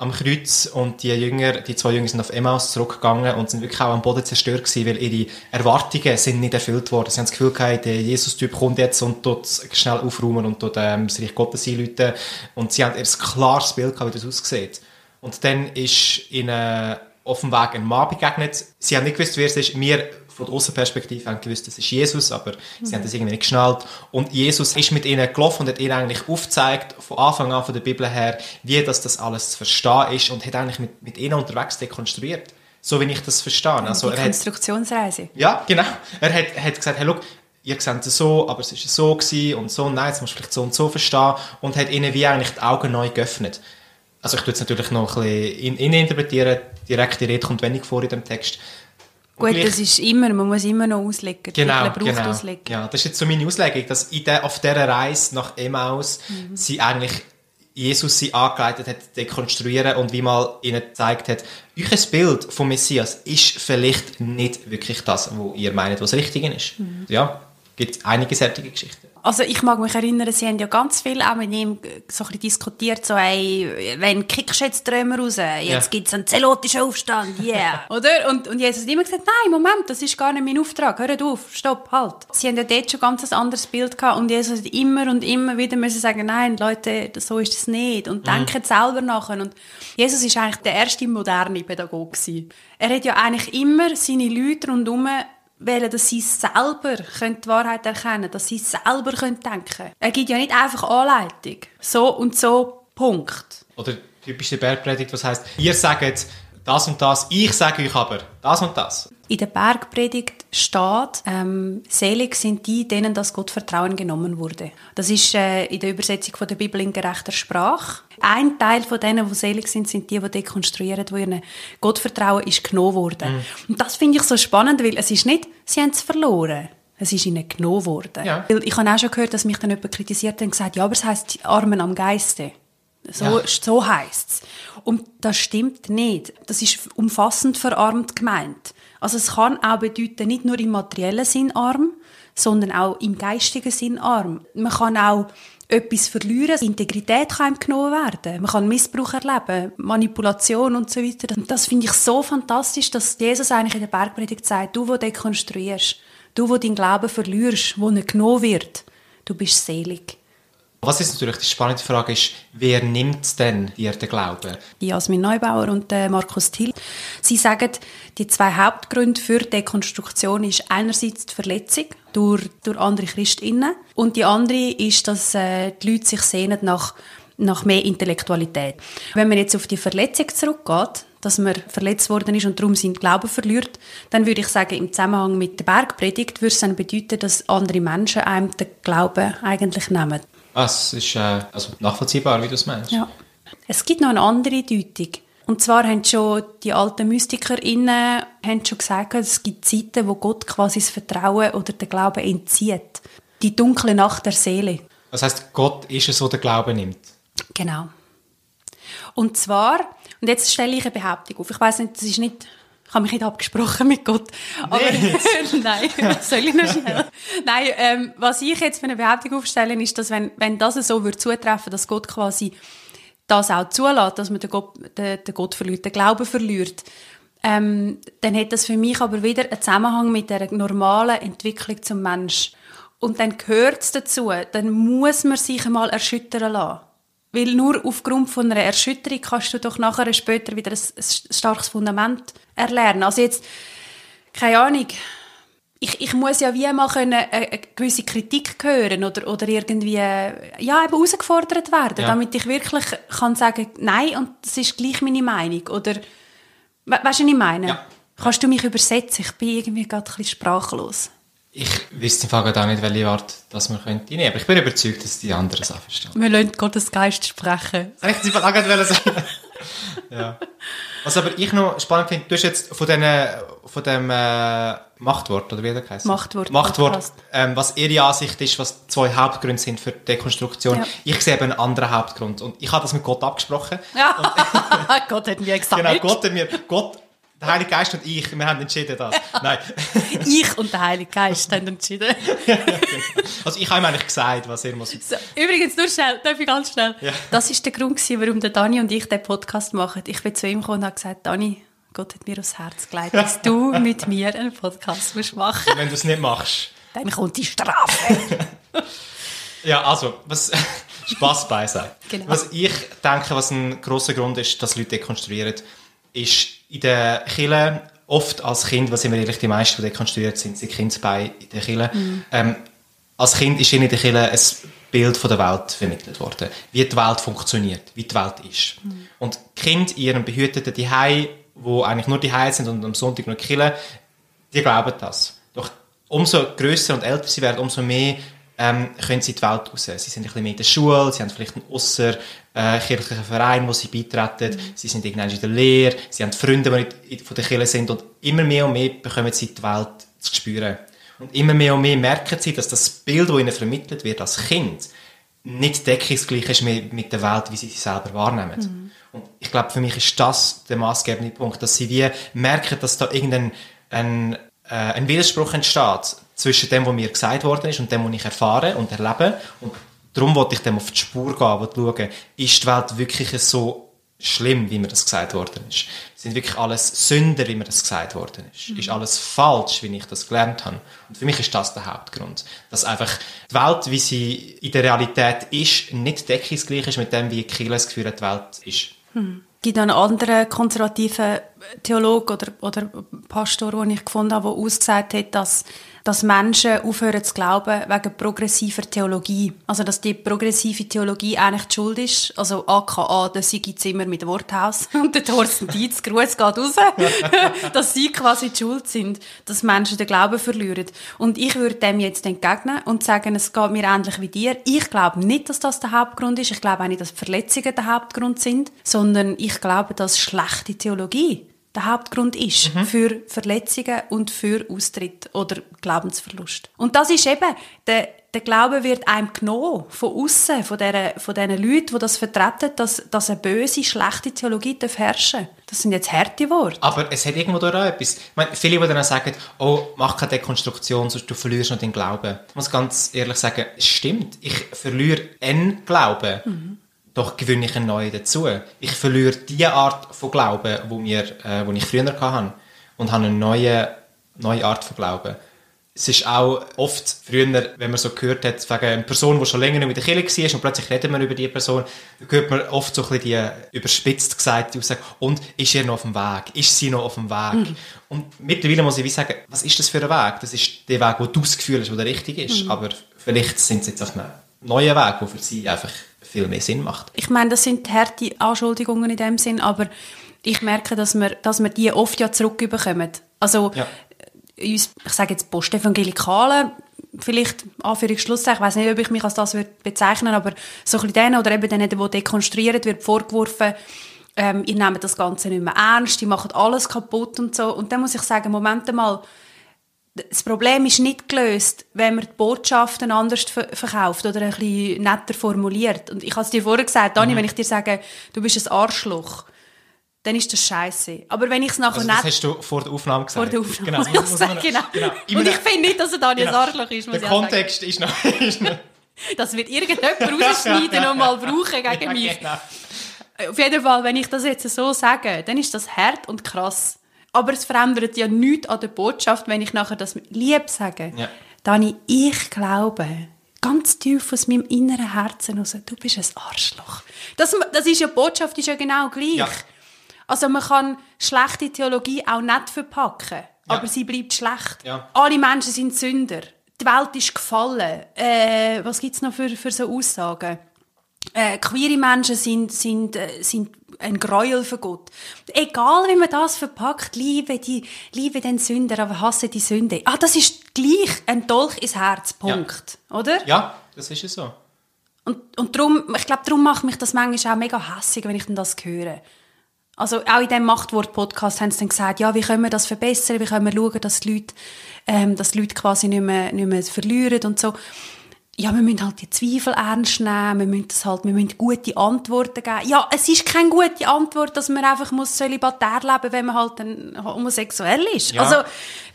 am Kreuz und die Jünger, die zwei Jünger sind auf Emmaus zurückgegangen und sind wirklich auch am Boden zerstört gewesen, weil ihre Erwartungen sind nicht erfüllt worden. Sie haben das Gefühl gehabt, der Jesus-Typ kommt jetzt und tut schnell aufräumen und tut ähm, das Reich Gottes einläuten und sie haben ein klares Bild gehabt, wie das aussieht. Und dann ist ihnen auf dem Weg ein Mann begegnet. Sie haben nicht gewusst, wer es ist. Wir von der Außenperspektive haben gewusst, das ist Jesus, aber sie haben das irgendwie nicht geschnallt. Und Jesus ist mit ihnen gelaufen und hat ihnen eigentlich aufgezeigt, von Anfang an von der Bibel her, wie das, das alles zu verstehen ist und hat eigentlich mit, mit ihnen unterwegs dekonstruiert. So wie ich das verstehe. Also Die er hat, Konstruktionsreise. ja, genau. Er hat, hat gesagt, hey, look, ihr seht es so, aber es ist so gewesen und so, nein, jetzt musst du vielleicht so und so verstehen und hat ihnen wie eigentlich die Augen neu geöffnet. Also ich tue jetzt natürlich noch ein bisschen in, in interpretieren, direkte Rede kommt wenig vor in dem Text. Gut, gleich- das ist immer, man muss immer noch auslegen. Genau, genau. auslegen. Ja, das ist jetzt so meine Auslegung, dass in der, auf dieser Reise nach Emmaus Mhm. sie eigentlich Jesus sie angeleitet hat, dekonstruieren und wie mal ihnen gezeigt hat, euer Bild vom Messias ist vielleicht nicht wirklich das, was ihr meint, was richtig ist. Mhm. Ja, gibt einige solche Geschichten. Also ich mag mich erinnern, sie haben ja ganz viel auch mit ihm so ein bisschen diskutiert, so ey, wenn kickst du jetzt die Römer raus, jetzt Ja. gibt's einen zelotischen Aufstand, yeah. Oder? Und, und Jesus hat immer gesagt, nein, Moment, das ist gar nicht mein Auftrag, hört auf, stopp, halt. Sie haben ja dort schon ganz ein anderes Bild gehabt und Jesus hat immer und immer wieder müssen sagen, nein, Leute, so ist es nicht und denken selber nachher. Und Jesus ist eigentlich der erste moderne Pädagoge gewesen. Er hat ja eigentlich immer seine Leute rundherum wollen, dass sie selber können die Wahrheit erkennen dass sie selber können denken Er gibt ja nicht einfach Anleitung. So und so, Punkt. Oder typische Bergpredigt, was heißt, ihr sagt das und das, ich sage euch aber das und das. In der Bergpredigt steht, ähm, selig sind die, denen das Gottvertrauen genommen wurde. Das ist äh, in der Übersetzung von der Bibel in gerechter Sprache. Ein Teil von denen, die selig sind, sind die, die dekonstruieren, wo ihnen Gottvertrauen ist genommen worden. Und das finde ich so spannend, weil es ist nicht, sie haben es verloren. Es ist ihnen genommen worden. Ja. Weil ich habe auch schon gehört, dass mich dann jemand kritisiert hat und gesagt, ja, aber es heisst Armen am Geiste. So, Ja. so heisst es. Und das stimmt nicht. Das ist umfassend verarmt gemeint. Also es kann auch bedeuten, nicht nur im materiellen Sinn arm, sondern auch im geistigen Sinn arm. Man kann auch etwas verlieren, Integrität kann ihm genommen werden. Man kann Missbrauch erleben, Manipulation und so weiter. Und das finde ich so fantastisch, dass Jesus eigentlich in der Bergpredigt sagt, du, wo dekonstruierst, du, wo deinen Glauben verlierst, wo nicht genommen wird, du bist selig. Was ist natürlich die spannende Frage ist, wer nimmt denn dir den Glauben? die Jasmin Neubauer und äh, Markus Thiel. Sie sagen, die zwei Hauptgründe für Dekonstruktion ist einerseits die Verletzung durch, durch andere Christinnen und die andere ist, dass äh, die Leute sich sehnen nach, nach mehr Intellektualität. Wenn man jetzt auf die Verletzung zurückgeht, dass man verletzt worden ist und darum seinen Glauben verliert, dann würde ich sagen, im Zusammenhang mit der Bergpredigt würde es dann bedeuten, dass andere Menschen einem den Glauben eigentlich nehmen. Ah, es ist äh, also nachvollziehbar, wie du es meinst. Ja. Es gibt noch eine andere Deutung. Und zwar haben schon die alten MystikerInnen haben schon gesagt, es gibt Zeiten, wo Gott quasi das Vertrauen oder den Glauben entzieht. Die dunkle Nacht der Seele. Das heißt, Gott ist es, der den Glauben nimmt. Genau. Und zwar, und jetzt stelle ich eine Behauptung auf. Ich weiß nicht, das ist nicht, ich habe mich nicht abgesprochen mit Gott. Aber, nein, soll ich noch schnell? Nein, ähm, was ich jetzt für eine Behauptung aufstelle, ist, dass wenn, wenn das so würde zutreffen, dass Gott quasi das auch zulässt, dass man den Gott, den, den Gott verliert, den Glauben verliert, ähm, dann hat das für mich aber wieder einen Zusammenhang mit der normalen Entwicklung zum Mensch. und dann gehört es dazu, dann muss man sich einmal erschüttern lassen. Weil nur aufgrund von einer Erschütterung kannst du doch nachher später wieder ein, ein starkes Fundament erlernen. Also jetzt, keine Ahnung, ich, ich muss ja wie mal können, eine, eine gewisse Kritik hören oder, oder irgendwie ja, eben herausgefordert werden, Ja. damit ich wirklich kann sagen, nein, und das ist gleich meine Meinung. Oder, we weißt du, was ich meine? Ja. Kannst du mich übersetzen? Ich bin irgendwie gerade ein bisschen sprachlos. Ich wüsste im Fall auch nicht, welche Art dass man könnte nehmen. Aber ich bin überzeugt, dass die anderen es auch verstehen. Wir lassen Gottes Geist sprechen. Soll ich jetzt einfach gerade sagen? ja. Was aber ich noch spannend finde, du hast jetzt von, den, von dem äh, Machtwort, oder wie der heißt? Machtwort, Machtwort, ähm, was ihre Ansicht ist, was zwei Hauptgründe sind für die Dekonstruktion. Ja. Ich sehe eben einen anderen Hauptgrund. Und ich habe das mit Gott abgesprochen. Ja, Gott hat mir gesagt. Genau, Gott, hat mir, Gott, der Heilige Geist und ich, wir haben entschieden das. Nein. Ich und der Heilige Geist haben entschieden. Also ich habe ihm eigentlich gesagt, was er muss. So, übrigens, nur schnell, darf ich ganz schnell. Ja. Das ist der Grund, gewesen, warum der Dani und ich den Podcast machen. Ich bin zu ihm gekommen und habe gesagt, Dani, Gott hat mir aufs Herz gelegt, dass du mit mir einen Podcast musst machen Wenn du es nicht machst. Dann kommt die Strafe. Ja, also, was, Spaß beiseite. Genau. Was ich denke, was ein grosser Grund ist, dass Leute dekonstruieren, ist in der Kirche oft als Kind, was immer ehrlich die meisten, die dekonstruiert sind, sind Kindsbeine in der Kirche. Ähm, als Kind ist ihnen in der Kirche ein Bild von der Welt vermittelt worden. Wie die Welt funktioniert, wie die Welt ist. Und die Kinder in ihrem behüteten Zuhause, wo eigentlich nur die sind und am Sonntag nur die Kirche, die glauben das. Doch umso grösser und älter sie werden, umso mehr ähm, können sie in die Welt raus. Sie sind ein bisschen mehr in der Schule, sie haben vielleicht einen ausser äh, kirchlichen Verein, wo sie beitreten, sie sind irgendwann in der Lehre, sie haben Freunde, die nicht in- von der Kirche sind und immer mehr und mehr bekommen sie die Welt zu spüren. Und immer mehr und mehr merken sie, dass das Bild, das ihnen vermittelt wird als Kind, nicht deckungsgleich ist mit, der Welt, wie sie sie selber wahrnehmen. Und ich glaube, für mich ist das der maßgebende Punkt, dass sie wie merken, dass da irgendein ein, äh, ein Widerspruch entsteht zwischen dem, was mir gesagt worden ist und dem, was ich erfahre und erlebe. Und darum wollte ich dem auf die Spur gehen und schauen, ist die Welt wirklich so schlimm, wie mir das gesagt worden ist? Sind wirklich alles Sünder, wie mir das gesagt worden ist? Ist alles falsch, wie ich das gelernt habe? Und für mich ist das der Hauptgrund. Dass einfach die Welt, wie sie in der Realität ist, nicht deckungsgleich ist mit dem, wie Kirche das Gefühl hat, die Welt ist. Es gibt einen anderen konservativen Theologen oder, oder Pastor, den ich gefunden habe, der ausgesagt hat, dass, dass Menschen aufhören zu glauben wegen progressiver Theologie. Also, dass die progressive Theologie eigentlich die Schuld ist. Also, aka, dass sie gibt's immer mit Worthaus. Und der Thorsten Dietz, Gruß geht raus. dass sie quasi die Schuld sind, dass Menschen den Glauben verlieren. Und ich würde dem jetzt entgegnen und sagen, es geht mir ähnlich wie dir. Ich glaube nicht, dass das der Hauptgrund ist. Ich glaube auch nicht, dass Verletzungen der Hauptgrund sind, sondern ich glaube, dass schlechte Theologie der Hauptgrund ist für Verletzungen und für Austritt oder Glaubensverlust. Und das ist eben, der, der Glaube wird einem genommen, von außen, von, der, von diesen Leuten, die das vertreten, dass, dass eine böse, schlechte Theologie darf herrschen Das sind jetzt harte Worte. Aber es hat irgendwo da auch etwas. Ich meine, viele, die dann sagen, oh, mach keine Dekonstruktion, sonst du verlierst noch den Glauben. Ich muss ganz ehrlich sagen, es stimmt. Ich verliere einen Glauben, doch gewinne ich einen neuen dazu. Ich verliere die Art von Glauben, wo, mir, äh, wo ich früher hatte, und habe eine neue, neue Art von Glauben. Es ist auch oft früher, wenn man so gehört hat, wegen einer Person, die schon länger nicht mit der Kirche war und plötzlich redet man über die Person, dann hört man oft so ein bisschen die überspitzt gesagte Aussage, und ist er noch auf dem Weg? Ist sie noch auf dem Weg? Und mittlerweile muss ich wie sagen, was ist das für ein Weg? Das ist der Weg, wo du das Gefühl hast, wo der richtig ist. Aber vielleicht sind sie jetzt auf einem neuen Weg, der für sie einfach viel mehr Sinn macht. Ich meine, das sind harte Anschuldigungen in dem Sinn, aber ich merke, dass wir, dass wir die oft ja zurückbekommen. Also, Ja. uns, ich sage jetzt Postevangelikalen, vielleicht Anführungsschlusszeichen, ich weiß nicht, ob ich mich als das würde bezeichnen aber so ein denen oder eben denen, die dekonstruiert wird, vorgeworfen, ähm, ihr nehmt das Ganze nicht mehr ernst, die machen alles kaputt und so. Und dann muss ich sagen, Moment mal, das Problem ist nicht gelöst, wenn man die Botschaften anders ver verkauft oder ein bisschen netter formuliert. Und ich habe es dir vorher gesagt, Dani, wenn ich dir sage, du bist ein Arschloch, dann ist das scheiße. Aber wenn ich es nachher Also das nicht hast du vor der Aufnahme gesagt. vor der Aufnahme Genau, das muss, muss man, genau. genau. Und ich finde nicht, dass er Dani ein genau. Arschloch ist, Der sagen. Kontext ist noch... Ist noch Das wird irgendjemand rausschneiden und mal brauchen gegen ja, mich. genau. Auf jeden Fall, wenn ich das jetzt so sage, dann ist das hart und krass. Aber es verändert ja nichts an der Botschaft, wenn ich nachher das mit Liebe sage. Ja. Dani, ich glaube, ganz tief aus meinem inneren Herzen heraus, du bist ein Arschloch. Das, das ist ja, die Botschaft ist ja genau gleich. Ja. Also man kann schlechte Theologie auch nicht verpacken, aber sie bleibt schlecht. Ja. Alle Menschen sind Sünder. Die Welt ist gefallen. Äh, was gibt es noch für, für so Aussagen? Äh, queere Menschen sind, sind, äh, sind ein Gräuel für Gott. Egal, wie man das verpackt, liebe, die, liebe den Sünder, aber hasse die Sünde. Ah, das ist gleich ein Dolch ins Herz, Punkt. Oder? Ja, das ist ja so. Und, und darum, ich glaube, darum macht mich das manchmal auch mega hässig, wenn ich dann das höre. Also auch in diesem Machtwort-Podcast haben sie dann gesagt, ja, wie können wir das verbessern, wie können wir schauen, dass die Leute, ähm, dass die Leute quasi nicht mehr, nicht mehr verlieren und so. Ja, wir müssen halt die Zweifel ernst nehmen, wir müssen, das halt, wir müssen gute Antworten geben. Ja, es ist keine gute Antwort, dass man einfach muss zölibatär leben wenn man halt dann homosexuell ist. Ja. Also,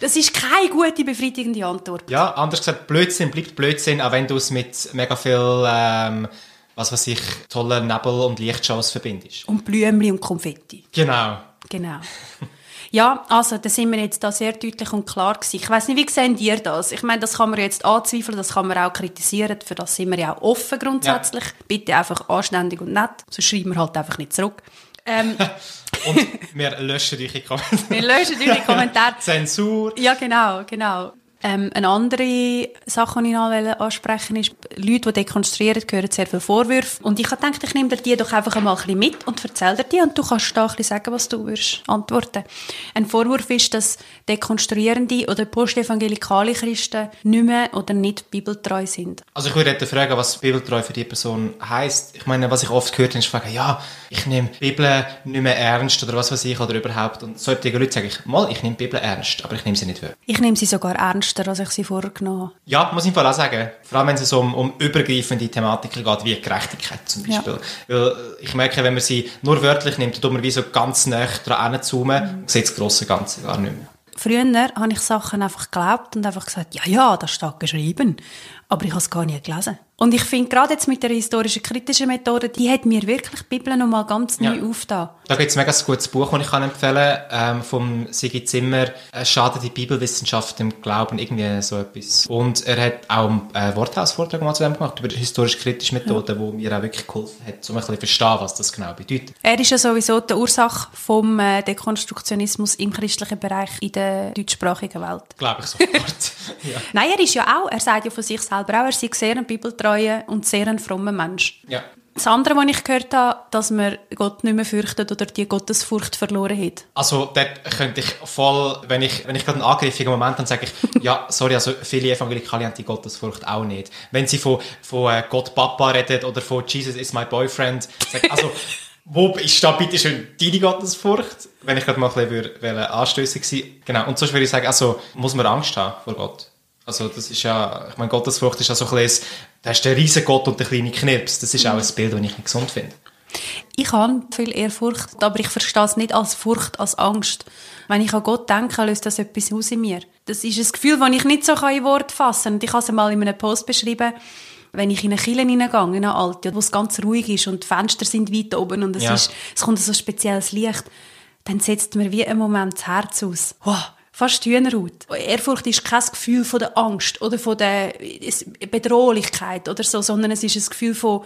das ist keine gute, befriedigende Antwort. Ja, anders gesagt, Blödsinn bleibt Blödsinn, auch wenn du es mit mega viel, ähm, was weiß ich, tollen Nebel- und Lichtshows verbindest. Und Blümchen und Konfetti. Genau. Genau. Ja, also da sind wir jetzt da sehr deutlich und klar gewesen. Ich weiß nicht, wie sehen ihr das? Ich meine, das kann man jetzt anzweifeln, das kann man auch kritisieren, für das sind wir ja auch offen grundsätzlich. Bitte einfach anständig und nett, sonst schreiben wir halt einfach nicht zurück. Ähm, Und wir löschen eure Kommentare. wir löschen eure Kommentare. Zensur. Ja, genau, genau. Ähm, eine andere Sache, die ich noch ansprechen wollte, ist, Leute, die dekonstruieren, hören sehr viele Vorwürfe. Und ich habe ich nehme dir die doch einfach einmal ein mit und erzähle dir die und du kannst da ein sagen, was du würdest antworten. Ein Vorwurf ist, dass dekonstruierende oder postevangelikale Christen nicht mehr oder nicht bibeltreu sind. Also ich würde fragen, was bibeltreu für die Person heisst. Ich meine, was ich oft gehört habe, ist fragen, ja, ich nehme die Bibel nicht mehr ernst oder was weiß ich oder überhaupt. Und solche Leute sage ich, mal, ich nehme die Bibel ernst, aber ich nehme sie nicht wirklich. Ich nehme sie sogar ernster, als ich sie vorher genommen habe. Ja, muss ich im Fall auch sagen. Vor allem, wenn es um, um übergreifende Thematiken geht, wie Gerechtigkeit zum Beispiel. Weil ich merke, wenn man sie nur wörtlich nimmt, dann tut man wie so ganz nah dran hinzoomen, sieht das grosse Ganze gar nicht mehr. Früher habe ich Sachen einfach geglaubt und einfach gesagt, ja, ja, das steht geschrieben. Aber ich habe es gar nicht gelesen. Und ich finde, gerade jetzt mit der historischen kritischen Methode, die hat mir wirklich die Bibel nochmal ganz neu Ja. aufgetan. Da gibt es ein mega gutes Buch, das ich kann empfehlen kann, ähm, vom Sigi Zimmer, «Schadet die Bibelwissenschaft im Glauben», irgendwie so etwas. Und er hat auch einen äh, Worthausvortrag mal zu dem gemacht, über die historisch-kritische Methode, wo mir auch wirklich geholfen hat, um ein bisschen zu verstehen, was das genau bedeutet. Er ist ja sowieso die Ursache vom äh, Dekonstruktionismus im christlichen Bereich in der deutschsprachigen Welt. Glaube ich sofort. ja. Nein, er ist ja auch, er sagt ja von sich selber auch, er sei sehr ein bibeltreuer und sehr ein frommer Mensch. ja. Das andere, was ich gehört habe, dass man Gott nicht mehr fürchtet oder die Gottesfurcht verloren hat. Also dort könnte ich voll, wenn ich, wenn ich gerade einen angriffigen Moment habe, dann sage ich, ja, sorry, also viele Evangelikale haben die Gottesfurcht auch nicht. Wenn sie von, von äh, Gott Papa redet oder von Jesus is my boyfriend, sage ich, also wo ist da bitte schön deine Gottesfurcht? Wenn ich gerade mal ein bisschen anstössig sein Genau, und sonst würde ich sagen, also muss man Angst haben vor Gott. Also das ist ja, ich meine, Gottesfurcht ist ja so ein bisschen, da ist der riesen Gott und der kleine Knirps. Das ist auch ein Bild, das ich nicht gesund finde. Ich habe viel Ehrfurcht, aber ich verstehe es nicht als Furcht, als Angst. Wenn ich an Gott denke, löst das etwas aus in mir. Das ist ein Gefühl, das ich nicht so in Wort fassen kann. Und ich habe es mal in einem Post beschrieben, wenn ich in eine Kille hineingehe, in eine alte, wo es ganz ruhig ist und die Fenster sind weit oben und es, Ja. ist, es kommt so ein spezielles Licht, dann setzt mir wie ein Moment das Herz aus. Wow, fast Hühnerhaut. Ehrfurcht ist kein Gefühl von der Angst oder von der Bedrohlichkeit oder so, sondern es ist ein Gefühl von,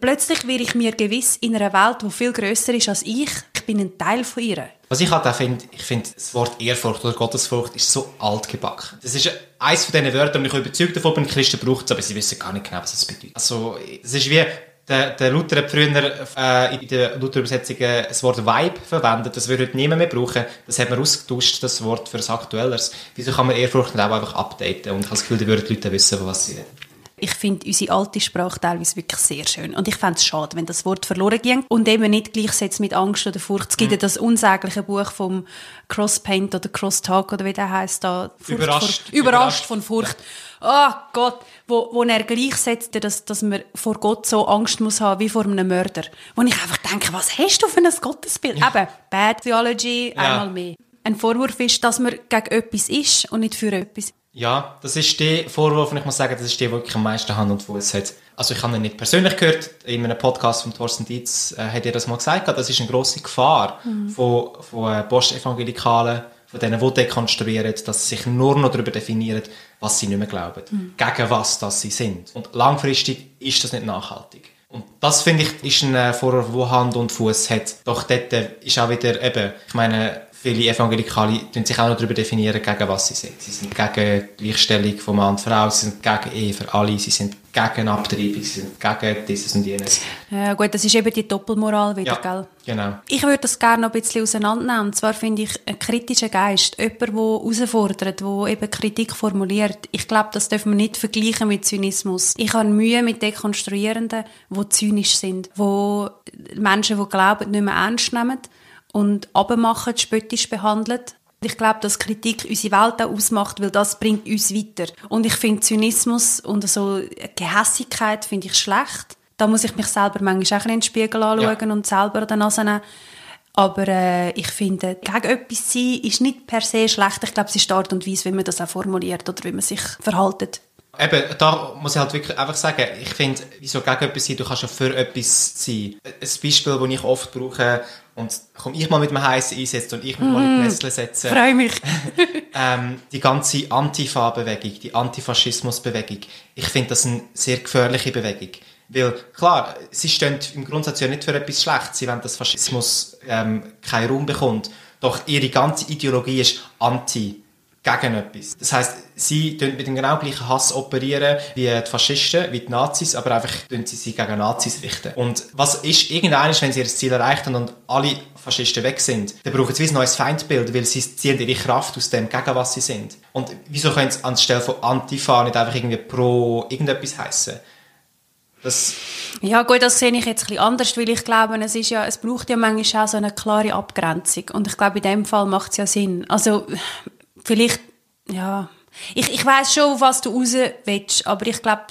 plötzlich werde ich mir gewiss in einer Welt, die viel grösser ist als ich, ich bin ein Teil von ihr. Was ich halt auch finde, ich finde, das Wort Ehrfurcht oder Gottesfurcht ist so altgebacken. Das ist eines von diesen Wörtern, und ich bin überzeugt davon, bin, Christen braucht es, aber sie wissen gar nicht genau, was es bedeutet. Also, es ist wie, der, der Luther hat früher äh, in der Luther-Übersetzungen das Wort Vibe verwendet, das würde heute niemand mehr brauchen. Das hat man ausgetauscht, das Wort für ein Aktuelleres. Wieso kann man Ehrfurcht nicht auch einfach updaten? Und ich habe das Gefühl, die würden die Leute wissen, was sie reden. Ich finde unsere alte Sprache teilweise wirklich sehr schön. Und ich fände es schade, wenn das Wort verloren ging und eben nicht gleichsetzt mit Angst oder Furcht. Es gibt ja das unsägliche Buch vom Crosspaint oder Crosstalk oder wie der heißt da. Furcht Überrascht. Vor, überrascht von Furcht. Oh Gott, wo, wo er gleichsetzt, dass, dass man vor Gott so Angst muss haben wie vor einem Mörder. Wo ich einfach denke, was hast du für ein Gottesbild? Eben, Bad Theology, Ja. einmal mehr. Ein Vorwurf ist, dass man gegen etwas ist und nicht für etwas. Ja, das ist der Vorwurf, und ich muss sagen, das ist der, der wirklich am meisten Hand und Fuß hat. Also ich habe ihn nicht persönlich gehört, in einem Podcast von Thorsten Dietz äh, hat er das mal gesagt, das ist eine grosse Gefahr von, von äh, Postevangelikalen, von denen, die dekonstruieren, dass sie sich nur noch darüber definieren, was sie nicht mehr glauben. Mhm. Gegen was das sie sind. Und langfristig ist das nicht nachhaltig. Und das finde ich ist ein Vorwurf, der Hand und Fuß hat. Doch dort ist auch wieder eben, ich meine, viele Evangelikale sich auch noch darüber definieren, gegen was sie sind. Sie sind gegen Gleichstellung von Mann und Frau, sie sind gegen Ehe für alle, sie sind gegen Abtreibung, sie sind gegen dieses und jenes. Ja gut, das ist eben die Doppelmoral wieder, ja, gell? genau. Ich würde das gerne noch ein bisschen auseinandernehmen. Und zwar finde ich, ein kritischer Geist, jemand, der herausfordert, der eben Kritik formuliert, ich glaube, das dürfen wir nicht vergleichen mit Zynismus. Ich habe Mühe mit Dekonstruierenden, die zynisch sind, die Menschen, die glauben, nicht mehr ernst nehmen und abmachen, spöttisch behandelt. Ich glaube, dass Kritik unsere Welt auch ausmacht, weil das bringt uns weiter. Und ich finde Zynismus und so Gehässigkeit finde ich schlecht. Da muss ich mich selber manchmal auch in den Spiegel anschauen ja. und selber an der Nase nehmen. Aber äh, ich finde, gegen etwas sein ist nicht per se schlecht. Ich glaube, es ist die Art und Weise, wie man das auch formuliert oder wie man sich verhaltet. Eben, da muss ich halt wirklich einfach sagen, ich finde, wieso gegen etwas sein, du kannst ja für etwas sein. Ein Beispiel, das ich oft brauche, und komme ich mal mit einem heißen einsetzen und ich mich mm, mal in die Nestle setzen. Freue mich. ähm, die ganze Antifa-Bewegung, die Antifaschismus-Bewegung, ich finde das eine sehr gefährliche Bewegung. Weil, klar, sie stehen im Grundsatz ja nicht für etwas Schlechtes, sie wollen, dass Faschismus ähm, keinen Raum bekommt. Doch ihre ganze Ideologie ist anti gegen etwas. Das heißt, sie tun mit dem genau gleichen Hass operieren wie die Faschisten, wie die Nazis, aber einfach tun sie sich gegen Nazis richten. Und was ist irgendein, wenn sie ihr Ziel erreicht haben und alle Faschisten weg sind, dann brauchen sie ein neues Feindbild, weil sie ziehen ihre Kraft aus dem, gegen was sie sind. Und wieso können sie anstelle von Antifa nicht einfach irgendwie pro irgendetwas heißen? Das ja gut, das sehe ich jetzt ein bisschen anders, weil ich glaube, es, ist ja, es braucht ja manchmal auch so eine klare Abgrenzung. Und ich glaube, in dem Fall macht es ja Sinn. Also vielleicht, ja, ich, ich weiß schon, was du raus willst, aber ich glaube,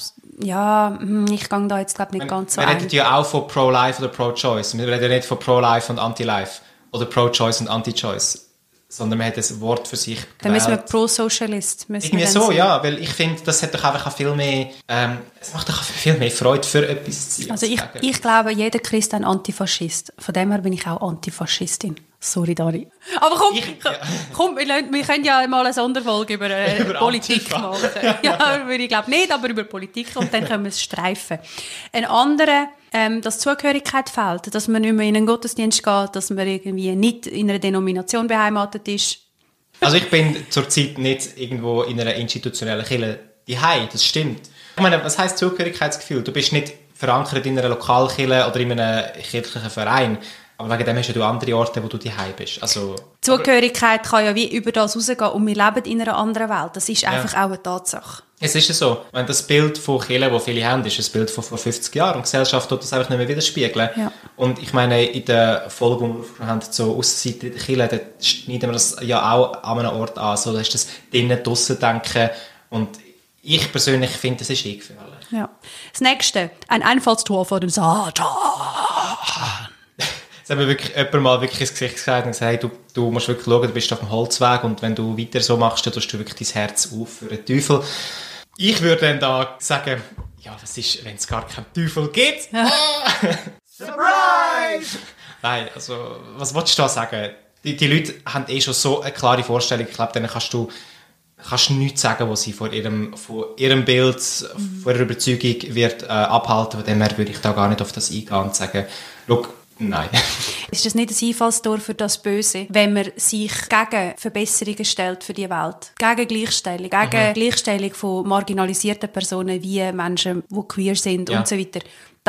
ja, hm, ich gehe da jetzt glaub, nicht ganz so Wir reden ja auch von Pro-Life oder Pro-Choice. Wir reden nicht von Pro-Life und Anti-Life oder Pro-Choice und Anti-Choice sondern man hat ein Wort für sich gewählt. Dann müssen wir Pro-Socialist. Irgendwie so, sein. ja, weil ich finde, das hat doch einfach viel mehr, ähm, es macht doch viel mehr Freude für etwas zu sein. Also ich, ich glaube, jeder Christ ist ein Antifaschist. Von dem her bin ich auch Antifaschistin. Sorry, Dari. Aber komm, ich, ja. komm wir, wir, können ja mal eine Sonderfolge über, äh, über Politik machen. ja, würde ich glaube nicht, aber über Politik und dann können wir es streifen. Ein anderer, ähm, dass Zugehörigkeit fehlt, dass man nicht mehr in einen Gottesdienst geht, dass man irgendwie nicht in einer Denomination beheimatet ist. Also ich bin zurzeit nicht irgendwo in einer institutionellen Kirche Hai, das stimmt. Ich meine, was heißt Zugehörigkeitsgefühl? Du bist nicht verankert in einer Lokalkirche oder in einem kirchlichen Verein. Aber wegen dem hast du andere Orte, wo du daheim bist. Also, Zugehörigkeit kann ja wie über das rausgehen und wir leben in einer anderen Welt. Das ist einfach ja. auch eine Tatsache. Es ist ja so. Wenn das Bild von Kirche, das viele haben, ist ein Bild von vor 50 Jahren und die Gesellschaft tut das einfach nicht mehr widerspiegeln. Ja. Und ich meine, in der Folge, die wir haben, so Aussenseiter in der Kirche, da schneiden wir das ja auch an einem Ort an. So, da ist das drinnen, draussen denken und ich persönlich finde, das ist gefährlich. Ja. Das nächste, ein Einfallstor vor dem Satan. Es hat mir wirklich jemand mal wirklich ins Gesicht gesagt und gesagt, hey, du, du musst wirklich schauen, du bist auf dem Holzweg und wenn du weiter so machst, dann tust du wirklich dein Herz auf für den Teufel. Ich würde dann da sagen, ja, was ist, wenn es gar keinen Teufel gibt? Surprise! Nein, also, was wolltest du da sagen? Die, die Leute haben eh schon so eine klare Vorstellung. Ich glaube, denen kannst du kannst nichts sagen, was sie von ihrem, von ihrem Bild, mhm. von ihrer Überzeugung wird äh, abhalten. Von dem her würde ich da gar nicht auf das eingehen und sagen, schau, Nein. ist das nicht ein Einfallstor für das Böse, wenn man sich gegen Verbesserungen stellt für die Welt? Gegen Gleichstellung, gegen mhm. Gleichstellung von marginalisierten Personen wie Menschen, die queer sind ja. und so weiter.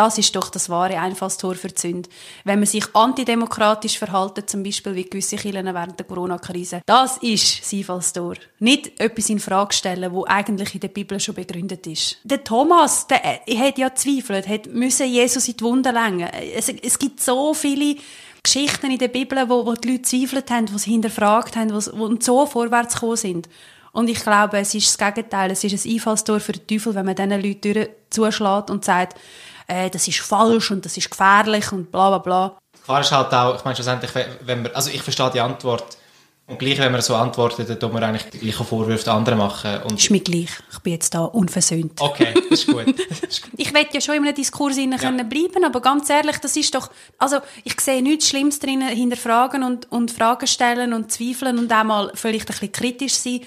Das ist doch das wahre Einfallstor für die Sünde. Wenn man sich antidemokratisch verhalten, zum Beispiel wie gewisse Kirchen während der Corona-Krise, das ist das Einfallstor. Nicht etwas in Frage stellen, wo eigentlich in der Bibel schon begründet ist. Der Thomas, der, er hat ja zweifelt, hat müssen Jesus in die Wunde lenken. Es, es gibt so viele Geschichten in der Bibel, wo, wo die Leute zweifelt haben, die sie hinterfragt haben, wo, wo so vorwärts gekommen sind. Und ich glaube, es ist das Gegenteil. Es ist ein Einfallstor für den Teufel, wenn man diesen Leuten zuschlägt und sagt, äh, das ist falsch und das ist gefährlich und bla bla bla. Gefahr ist halt auch, ich meine schlussendlich, wenn man, also ich verstehe die Antwort Und gleich, wenn man so antwortet, dann tut man eigentlich die gleichen Vorwürfe den anderen machen. Und Ist mir gleich. Ich bin jetzt da unversöhnt. okay, das ist gut. Das ist gut. Ich will ja schon in einem Diskurs ja. können bleiben, aber ganz ehrlich, das ist doch, also ich sehe nichts Schlimmes drin, hinterfragen und, und Fragen stellen und zweifeln und auch mal vielleicht ein bisschen kritisch sein.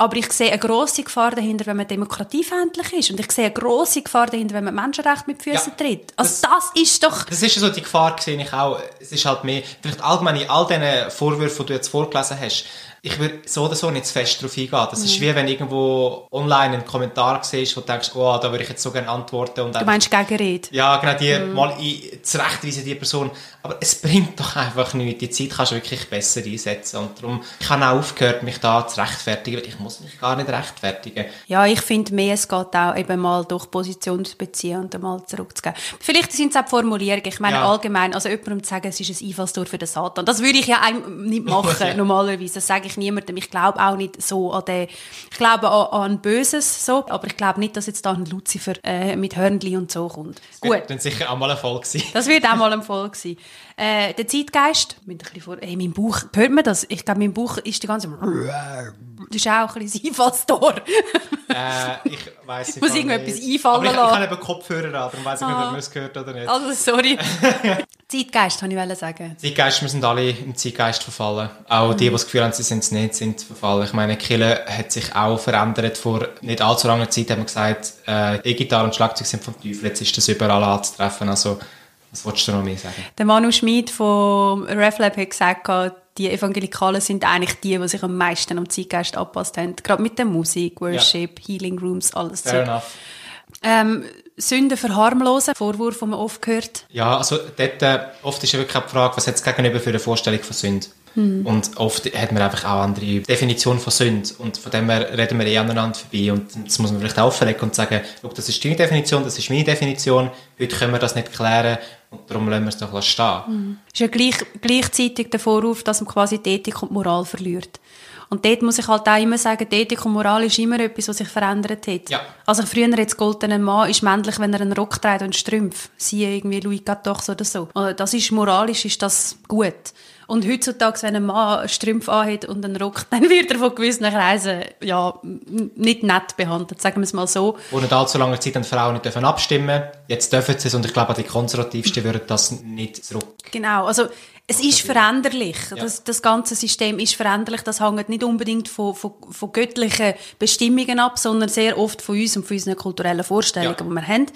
Aber ich sehe eine grosse Gefahr dahinter, wenn man demokratiefeindlich ist. Und ich sehe eine grosse Gefahr dahinter, wenn man Menschenrechte mit Füßen Ja, tritt. Also das, ist doch... Das ist ja so die Gefahr, sehe ich auch. Es ist halt mehr, vielleicht allgemein in all diesen Vorwürfen, die du jetzt vorgelesen hast, ich würde so oder so nicht zu fest darauf eingehen. Das Mhm. ist wie wenn irgendwo online einen Kommentar siehst, wo du denkst, oh, da würde ich jetzt so gerne antworten. Und Du meinst Gegenrede? Ja, genau, die Mhm. mal in, zurechtweisen, die Person. Aber es bringt doch einfach nichts. Die Zeit kannst du wirklich besser einsetzen. Und darum, ich habe auch aufgehört, mich da zu rechtfertigen, weil ich muss mich gar nicht rechtfertigen. Ja, ich finde mehr, es geht auch eben mal durch Position zu beziehen und dann mal zurückzugeben. Vielleicht sind es auch die Formulierungen. Ich meine, Ja. allgemein, also jemandem zu sagen, es ist ein Einfallstor für den Satan, das würde ich ja einem nicht machen, normalerweise. Das sage ich niemandem. Ich glaube auch nicht so an den, ich glaube an, an Böses, so, aber ich glaube nicht, dass jetzt da ein Lucifer äh, mit Hörnli und so kommt. Gut. Wird dann sicher auch mal ein Erfolg sein. Das wird auch mal ein Folge sein. Äh, der Zeitgeist, mit ein bisschen vor, ey, mein Bauch, hört man das? Ich glaube, mein Bauch ist die ganze Das ist auch ein bisschen das Einfallstor. äh, ich weiss Muss gar irgendetwas nicht. einfallen Aber ich, ich lassen. habe eben Kopfhörer an, darum weiss ich nicht, ob man es gehört oder nicht. Also, sorry. Zeitgeist, wollte ich sagen. Zeitgeist, wir sind alle im Zeitgeist verfallen. Auch die, die das Gefühl haben, sie sind es nicht, sind verfallen. Ich meine, Kille hat sich auch verändert. Vor nicht allzu langer Zeit haben wir gesagt, äh, E-Gitarre und Schlagzeug sind vom Teufel. Jetzt ist das überall anzutreffen. Also, was wolltest du noch mehr sagen? Der Manu Schmid von RefLab hat gesagt, die Evangelikalen sind eigentlich die, die sich am meisten am Zeitgeist angepasst haben. Gerade mit der Musik, Worship, Healing Rooms, alles so. Fair enough. Ähm, Sünden verharmlosen, Vorwurf, den man oft hört. Ja, also dort, äh, oft ist ja wirklich auch die Frage, was hat es gegenüber für eine Vorstellung von Sünde? Und oft hat man einfach auch andere Definitionen von Sünde. Und von dem her reden wir eh aneinander vorbei. Und das muss man vielleicht auffällig und sagen, das ist deine Definition, das ist meine Definition. Heute können wir das nicht klären und darum lassen wir es doch stehen. ist ja gleich, gleichzeitig der Vorwurf, dass man quasi die Ethik und die Moral verliert. Und dort muss ich halt auch immer sagen, Ethik und Moral ist immer etwas, was sich verändert hat. Ja. Also früher jetzt goldene Mann ist männlich, wenn er einen Rock trägt und Strümpf. Siehe irgendwie Louis XIV oder so. Also Das ist moralisch, ist das gut. Und heutzutage, wenn ein Mann Strümpfe anhat und einen Rock, dann wird er von gewissen Kreisen ja, nicht nett behandelt, sagen wir es mal so. Vor nicht allzu langer Zeit haben Frauen nicht dürfen abstimmen Jetzt dürfen sie es und ich glaube, auch die Konservativsten würden das nicht zurück. Genau, also es ist veränderlich. Das, das ganze System ist veränderlich. Das hängt nicht unbedingt von, von, von göttlichen Bestimmungen ab, sondern sehr oft von uns und von unseren kulturellen Vorstellungen, Ja. die wir haben.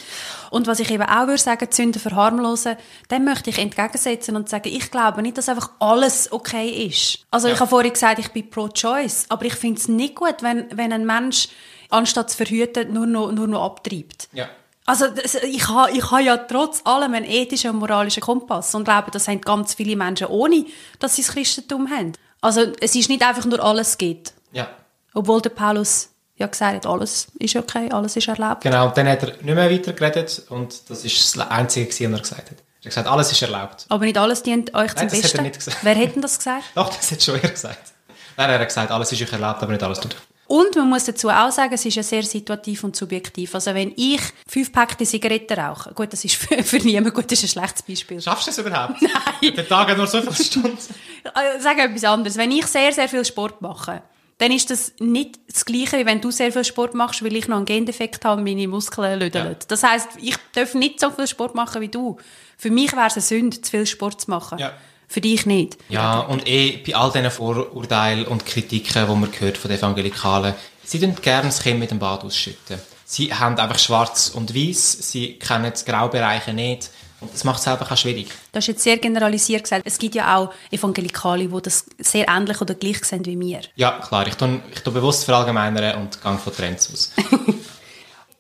Und was ich eben auch würde sagen, die Sünden verharmlosen, dem möchte ich entgegensetzen und sagen, ich glaube nicht, dass einfach alles okay ist. Also Ja. ich habe vorhin gesagt, ich bin pro-choice, aber ich finde es nicht gut, wenn, wenn ein Mensch anstatt zu verhüten nur noch, nur noch abtreibt. Ja. Also das, ich habe ich ha ja trotz allem einen ethischen und moralischen Kompass und glaube, das haben ganz viele Menschen ohne, dass sie das Christentum haben. Also es ist nicht einfach nur alles geht. Ja. Obwohl der Paulus ja gesagt hat, alles ist okay, alles ist erlaubt. Genau, und dann hat er nicht mehr weiter geredet und das ist das Einzige, was er gesagt hat. Er hat gesagt, alles ist erlaubt. Aber nicht alles dient euch zum das hat er Besten. nicht gesagt. Wer hätte denn das gesagt? Doch, das hat schon er gesagt. Nein, er hat gesagt, alles ist euch erlaubt, aber nicht alles tut. Und man muss dazu auch sagen, es ist ja sehr situativ und subjektiv. Also wenn ich fünf Packte Zigaretten rauche, gut, das ist für, für niemanden gut, das ist ein schlechtes Beispiel. Schaffst du das überhaupt? Nein. Der Tag hat nur so viele Stunden. Sag etwas anderes. Wenn ich sehr, sehr viel Sport mache, dann ist das nicht das Gleiche, wie wenn du sehr viel Sport machst, weil ich noch einen Gendefekt habe und meine Muskeln lödeln. Ja. Das heisst, ich darf nicht so viel Sport machen wie du. Für mich wäre es eine Sünde, zu viel Sport zu machen. Ja. Für dich nicht. Ja, und eh bei all diesen Vorurteilen und Kritiken, die man hört von den Evangelikalen, sie tun gerne das Kind mit dem Bad ausschütten. Sie haben einfach schwarz und weiß, sie kennen die Graubereiche nicht und das macht es einfach auch schwierig. Du hast jetzt sehr generalisiert gesagt, es gibt ja auch Evangelikale, die das sehr ähnlich oder gleich sehen wie mir. Ja, klar, ich tue, ich tue bewusst verallgemeinern und gehe von Trends aus.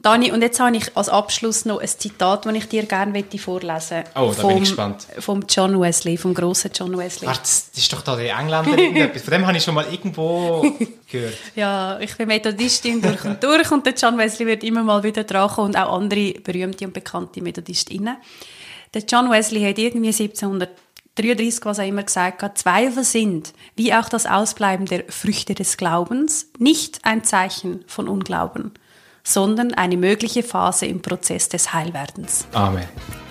Dani, und jetzt habe ich als Abschluss noch ein Zitat, das ich dir gerne vorlesen möchte. Oh, da bin ich gespannt. Vom John Wesley, vom grossen John Wesley. Warte, das ist doch da die Engländer. Von dem habe ich schon mal irgendwo gehört. Ja, ich bin Methodistin durch und durch und der John Wesley wird immer mal wieder dran kommen und auch andere berühmte und bekannte Methodistinnen. Der John Wesley hat irgendwie 1733, was er immer gesagt hat, Zweifel sind, wie auch das Ausbleiben der Früchte des Glaubens, nicht ein Zeichen von Unglauben, sondern eine mögliche Phase im Prozess des Heilwerdens. Amen.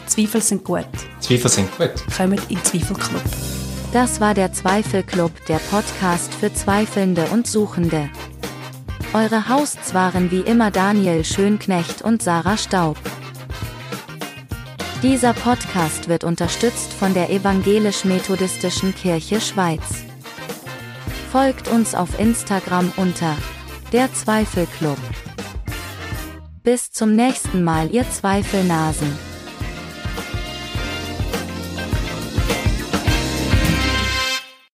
Zweifel sind gut. Zweifel sind gut. Kommt in Zweifelclub. Das war der Zweifelclub, der Podcast für Zweifelnde und Suchende. Eure Hosts waren wie immer Daniel Schönknecht und Sarah Staub. Dieser Podcast wird unterstützt von der Evangelisch-Methodistischen Kirche Schweiz. Folgt uns auf Instagram unter der Zweifelclub. Bis zum nächsten Mal, ihr Zweifelnasen.